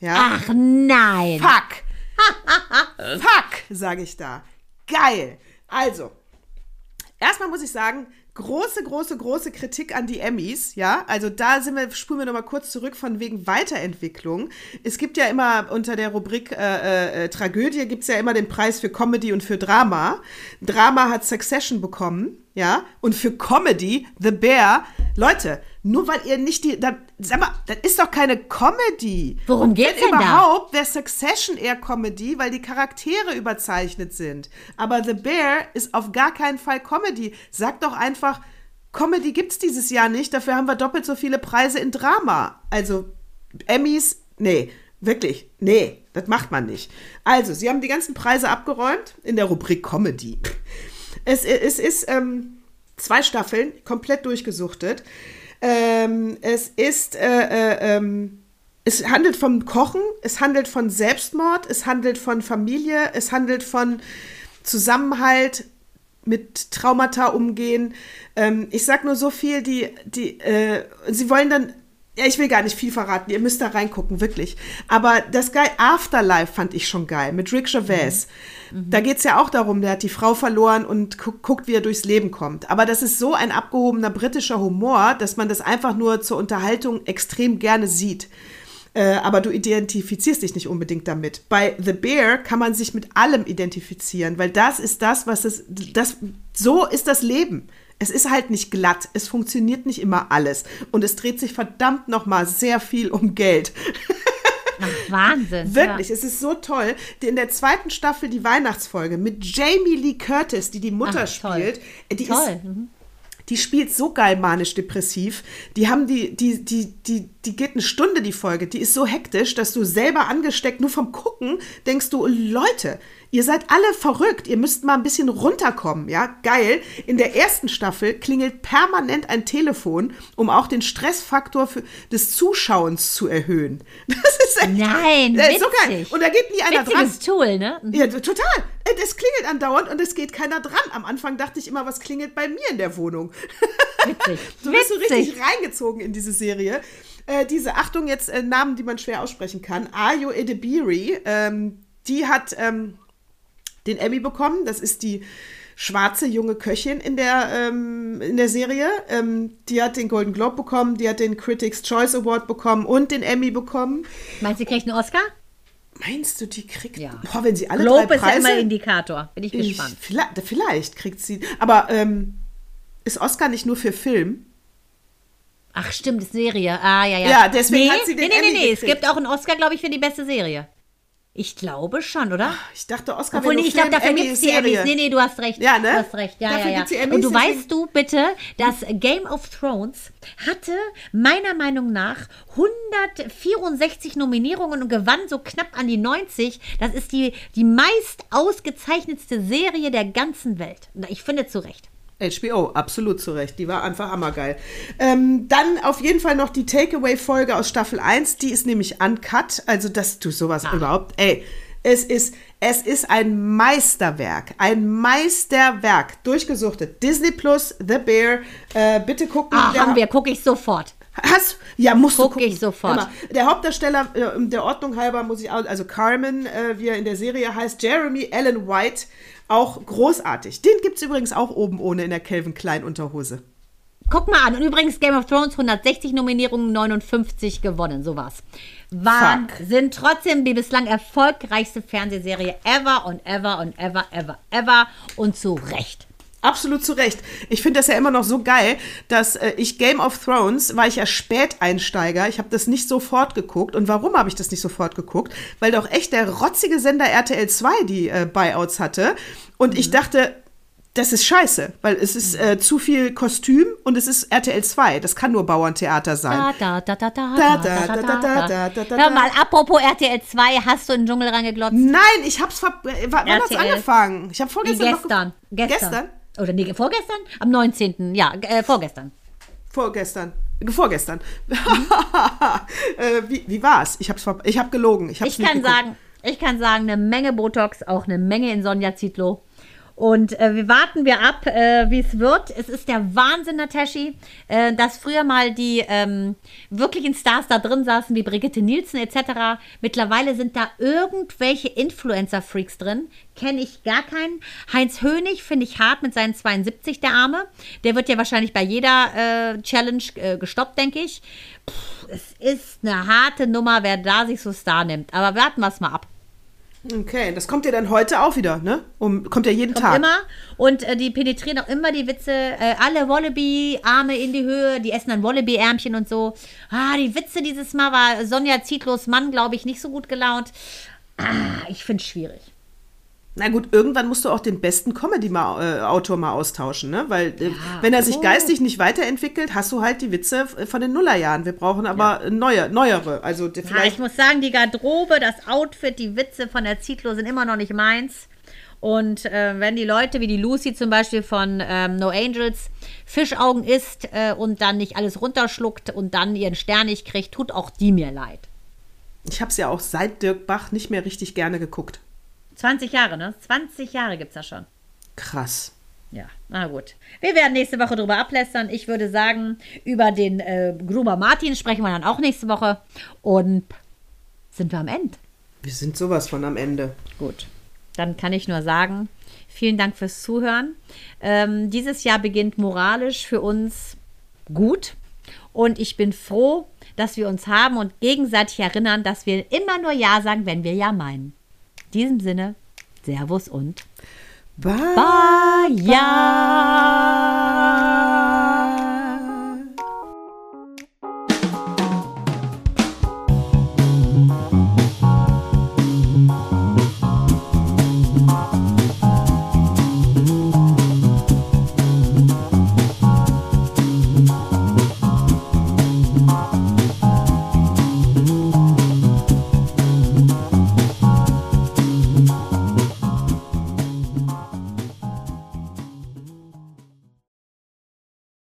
Ja? Ach nein. Fuck. [LAUGHS] Fuck, sage ich da. Geil. Also, erstmal muss ich sagen, große, große, große Kritik an die Emmys, ja. Also da sind wir, spulen wir nochmal kurz zurück von wegen Weiterentwicklung. Es gibt ja immer unter der Rubrik äh, äh, Tragödie gibt es ja immer den Preis für Comedy und für Drama. Drama hat Succession bekommen, ja. Und für Comedy, The Bear, Leute, nur weil ihr nicht die, da, sag mal, das ist doch keine Comedy. Worum Und geht's denn da? überhaupt, wäre Succession eher Comedy, weil die Charaktere überzeichnet sind. Aber The Bear ist auf gar keinen Fall Comedy. Sag doch einfach, Comedy gibt's dieses Jahr nicht, dafür haben wir doppelt so viele Preise in Drama. Also Emmys, nee, wirklich, nee, das macht man nicht. Also, sie haben die ganzen Preise abgeräumt in der Rubrik Comedy. Es, es ist ähm, zwei Staffeln, komplett durchgesuchtet. Ähm, es ist, äh, äh, ähm, es handelt vom Kochen, es handelt von Selbstmord, es handelt von Familie, es handelt von Zusammenhalt, mit Traumata umgehen. Ähm, ich sag nur so viel, die, die, äh, sie wollen dann Ja, ich will gar nicht viel verraten. Ihr müsst da reingucken, wirklich. Aber das geil, Afterlife fand ich schon geil mit Rick Gervais. Mhm. Da geht es ja auch darum, der hat die Frau verloren und gu guckt, wie er durchs Leben kommt. Aber das ist so ein abgehobener britischer Humor, dass man das einfach nur zur Unterhaltung extrem gerne sieht. Äh, aber du identifizierst dich nicht unbedingt damit. Bei The Bear kann man sich mit allem identifizieren, weil das ist das, was es, das, so ist das Leben. Es ist halt nicht glatt, es funktioniert nicht immer alles und es dreht sich verdammt noch mal sehr viel um Geld. [LAUGHS] Ach, Wahnsinn. Wirklich, ja. es ist so toll. In der zweiten Staffel die Weihnachtsfolge mit Jamie Lee Curtis, die die Mutter Ach, spielt. Die toll. ist mhm die spielt so geil manisch-depressiv. Die haben die, die, die, die, die geht eine Stunde, die Folge. Die ist so hektisch, dass du selber angesteckt, nur vom Gucken, denkst du, Leute, Ihr seid alle verrückt. Ihr müsst mal ein bisschen runterkommen. Ja, geil. In der ersten Staffel klingelt permanent ein Telefon, um auch den Stressfaktor für, des Zuschauens zu erhöhen. [LAUGHS] Das ist echt, Nein, das ist so geil. Und da geht nie einer Witziges dran. Tool, ne? Ja, total. Es klingelt andauernd und es geht keiner dran. Am Anfang dachte ich immer, was klingelt bei mir in der Wohnung? Witzig. [LAUGHS] du bist so richtig reingezogen in diese Serie. Äh, diese, Achtung, jetzt äh, Namen, die man schwer aussprechen kann. Ayo Edebiri, ähm, die hat ähm, den Emmy bekommen. Das ist die schwarze junge Köchin in der, ähm, in der Serie. Ähm, die hat den Golden Globe bekommen, die hat den Critics' Choice Award bekommen und den Emmy bekommen. Meinst du, sie kriegt einen Oscar? Meinst du, die kriegt. Ja. Boah, wenn sie alle Globe drei Preise. ist ja immer Indikator. Bin ich, ich gespannt. Vielleicht, vielleicht, kriegt sie. Aber ähm, ist Oscar nicht nur für Film? Ach, stimmt, ist Serie. Ah, ja, ja. Ja, deswegen nee, hat sie den nee, nee, nee, nee. Es gibt auch einen Oscar, glaube ich, für die beste Serie. Ich glaube schon, oder? Ich dachte, Oscar Obwohl, nee, ich glaube, dafür gibt es die Emmys. Nee, nee, du hast recht. Ja, ne? Du hast recht. Ja, dafür ja, ja. Und du weißt du bitte, dass Game of Thrones hatte meiner Meinung nach 164 Nominierungen und gewann so knapp an die 90. Das ist die, die meist ausgezeichnetste Serie der ganzen Welt. Ich finde zu Recht. HBO, absolut zu Recht. Die war einfach hammergeil. Ähm, dann auf jeden Fall noch die Takeaway-Folge aus Staffel 1. Die ist nämlich uncut. Also, dass du sowas ah. überhaupt. Ey, es ist, es ist ein Meisterwerk. Ein Meisterwerk. Durchgesuchtet. Disney Plus, The Bear. Äh, bitte gucken. Ah, haben wir, gucke ich sofort. Hast, ja, musst Guck du gucken. ich sofort. Der Hauptdarsteller, äh, der Ordnung halber, muss ich auch, also Carmen, äh, wie er in der Serie heißt, Jeremy Allen White, auch großartig. Den gibt es übrigens auch oben ohne in der Calvin Klein Unterhose. Guck mal an. Und übrigens Game of Thrones 160 Nominierungen, 59 gewonnen. So war's. Wahnsinn. Trotzdem die bislang erfolgreichste Fernsehserie ever und ever und ever, ever, ever. Und zu Recht. Absolut zu Recht. Ich finde das ja immer noch so geil, dass äh, ich Game of Thrones war ich ja Späteinsteiger. Ich habe das nicht sofort geguckt. Und warum habe ich das nicht sofort geguckt? Weil doch echt der rotzige Sender RTL 2 die äh, Buyouts hatte. Und mhm. ich dachte, das ist scheiße, weil es ist äh, zu viel Kostüm und es ist RTL 2. Das kann nur Bauerntheater sein. Hör mal, apropos RTL 2, hast du in den Dschungel reingeglotzt? Nein, ich hab's ver... Wann RTL. hat's angefangen? Ich habe vorgestern Wie gestern. Noch gestern. Gestern? Oder nee, vorgestern? Am 19. Ja, äh, vorgestern. Vorgestern. Vorgestern. [LAUGHS] äh, wie, wie war's? Ich hab's ich hab gelogen. Ich, ich kann sagen, ich kann sagen, eine Menge Botox, auch eine Menge in Sonja Zietlow. Und äh, wir warten wir ab, äh, wie es wird. Es ist der Wahnsinn, Nataschi, äh, dass früher mal die ähm, wirklichen Stars da drin saßen, wie Brigitte Nielsen etc. Mittlerweile sind da irgendwelche Influencer-Freaks drin. Kenne ich gar keinen. Heinz Hönig finde ich hart mit seinen 72, der Arme. Der wird ja wahrscheinlich bei jeder äh, Challenge äh, gestoppt, denke ich. Puh, es ist eine harte Nummer, wer da sich so Star nimmt. Aber warten wir es mal ab. Okay, das kommt ja dann heute auch wieder, ne? Um, kommt ja jeden kommt Tag. immer und äh, die penetrieren auch immer die Witze, äh, alle Wallaby-Arme in die Höhe, die essen dann Wallaby-Ärmchen und so. Ah, die Witze dieses Mal war Sonja Zietlos Mann, glaube ich, nicht so gut gelaunt. Ah, ich finde es schwierig. Na gut, irgendwann musst du auch den besten Comedy-Autor mal austauschen, ne? Weil äh, ja, wenn er sich oh. geistig nicht weiterentwickelt, hast du halt die Witze von den Nullerjahren. Wir brauchen aber ja. neue, neuere. Also vielleicht ja, ich muss sagen, die Garderobe, das Outfit, die Witze von der Zitlo sind immer noch nicht meins. Und äh, wenn die Leute wie die Lucy zum Beispiel von ähm, No Angels Fischaugen isst äh, und dann nicht alles runterschluckt und dann ihren Stern nicht kriegt, tut auch die mir leid. Ich habe es ja auch seit Dirk Bach nicht mehr richtig gerne geguckt. 20 Jahre, ne? 20 Jahre gibt es da schon. Krass. Ja, na gut. Wir werden nächste Woche drüber ablästern. Ich würde sagen, über den äh, Gruber Martin sprechen wir dann auch nächste Woche. Und sind wir am Ende. Wir sind sowas von am Ende. Gut. Dann kann ich nur sagen, vielen Dank fürs Zuhören. Ähm, dieses Jahr beginnt moralisch für uns gut. Und ich bin froh, dass wir uns haben und gegenseitig erinnern, dass wir immer nur Ja sagen, wenn wir Ja meinen. In diesem Sinne, Servus und Bye. Bye.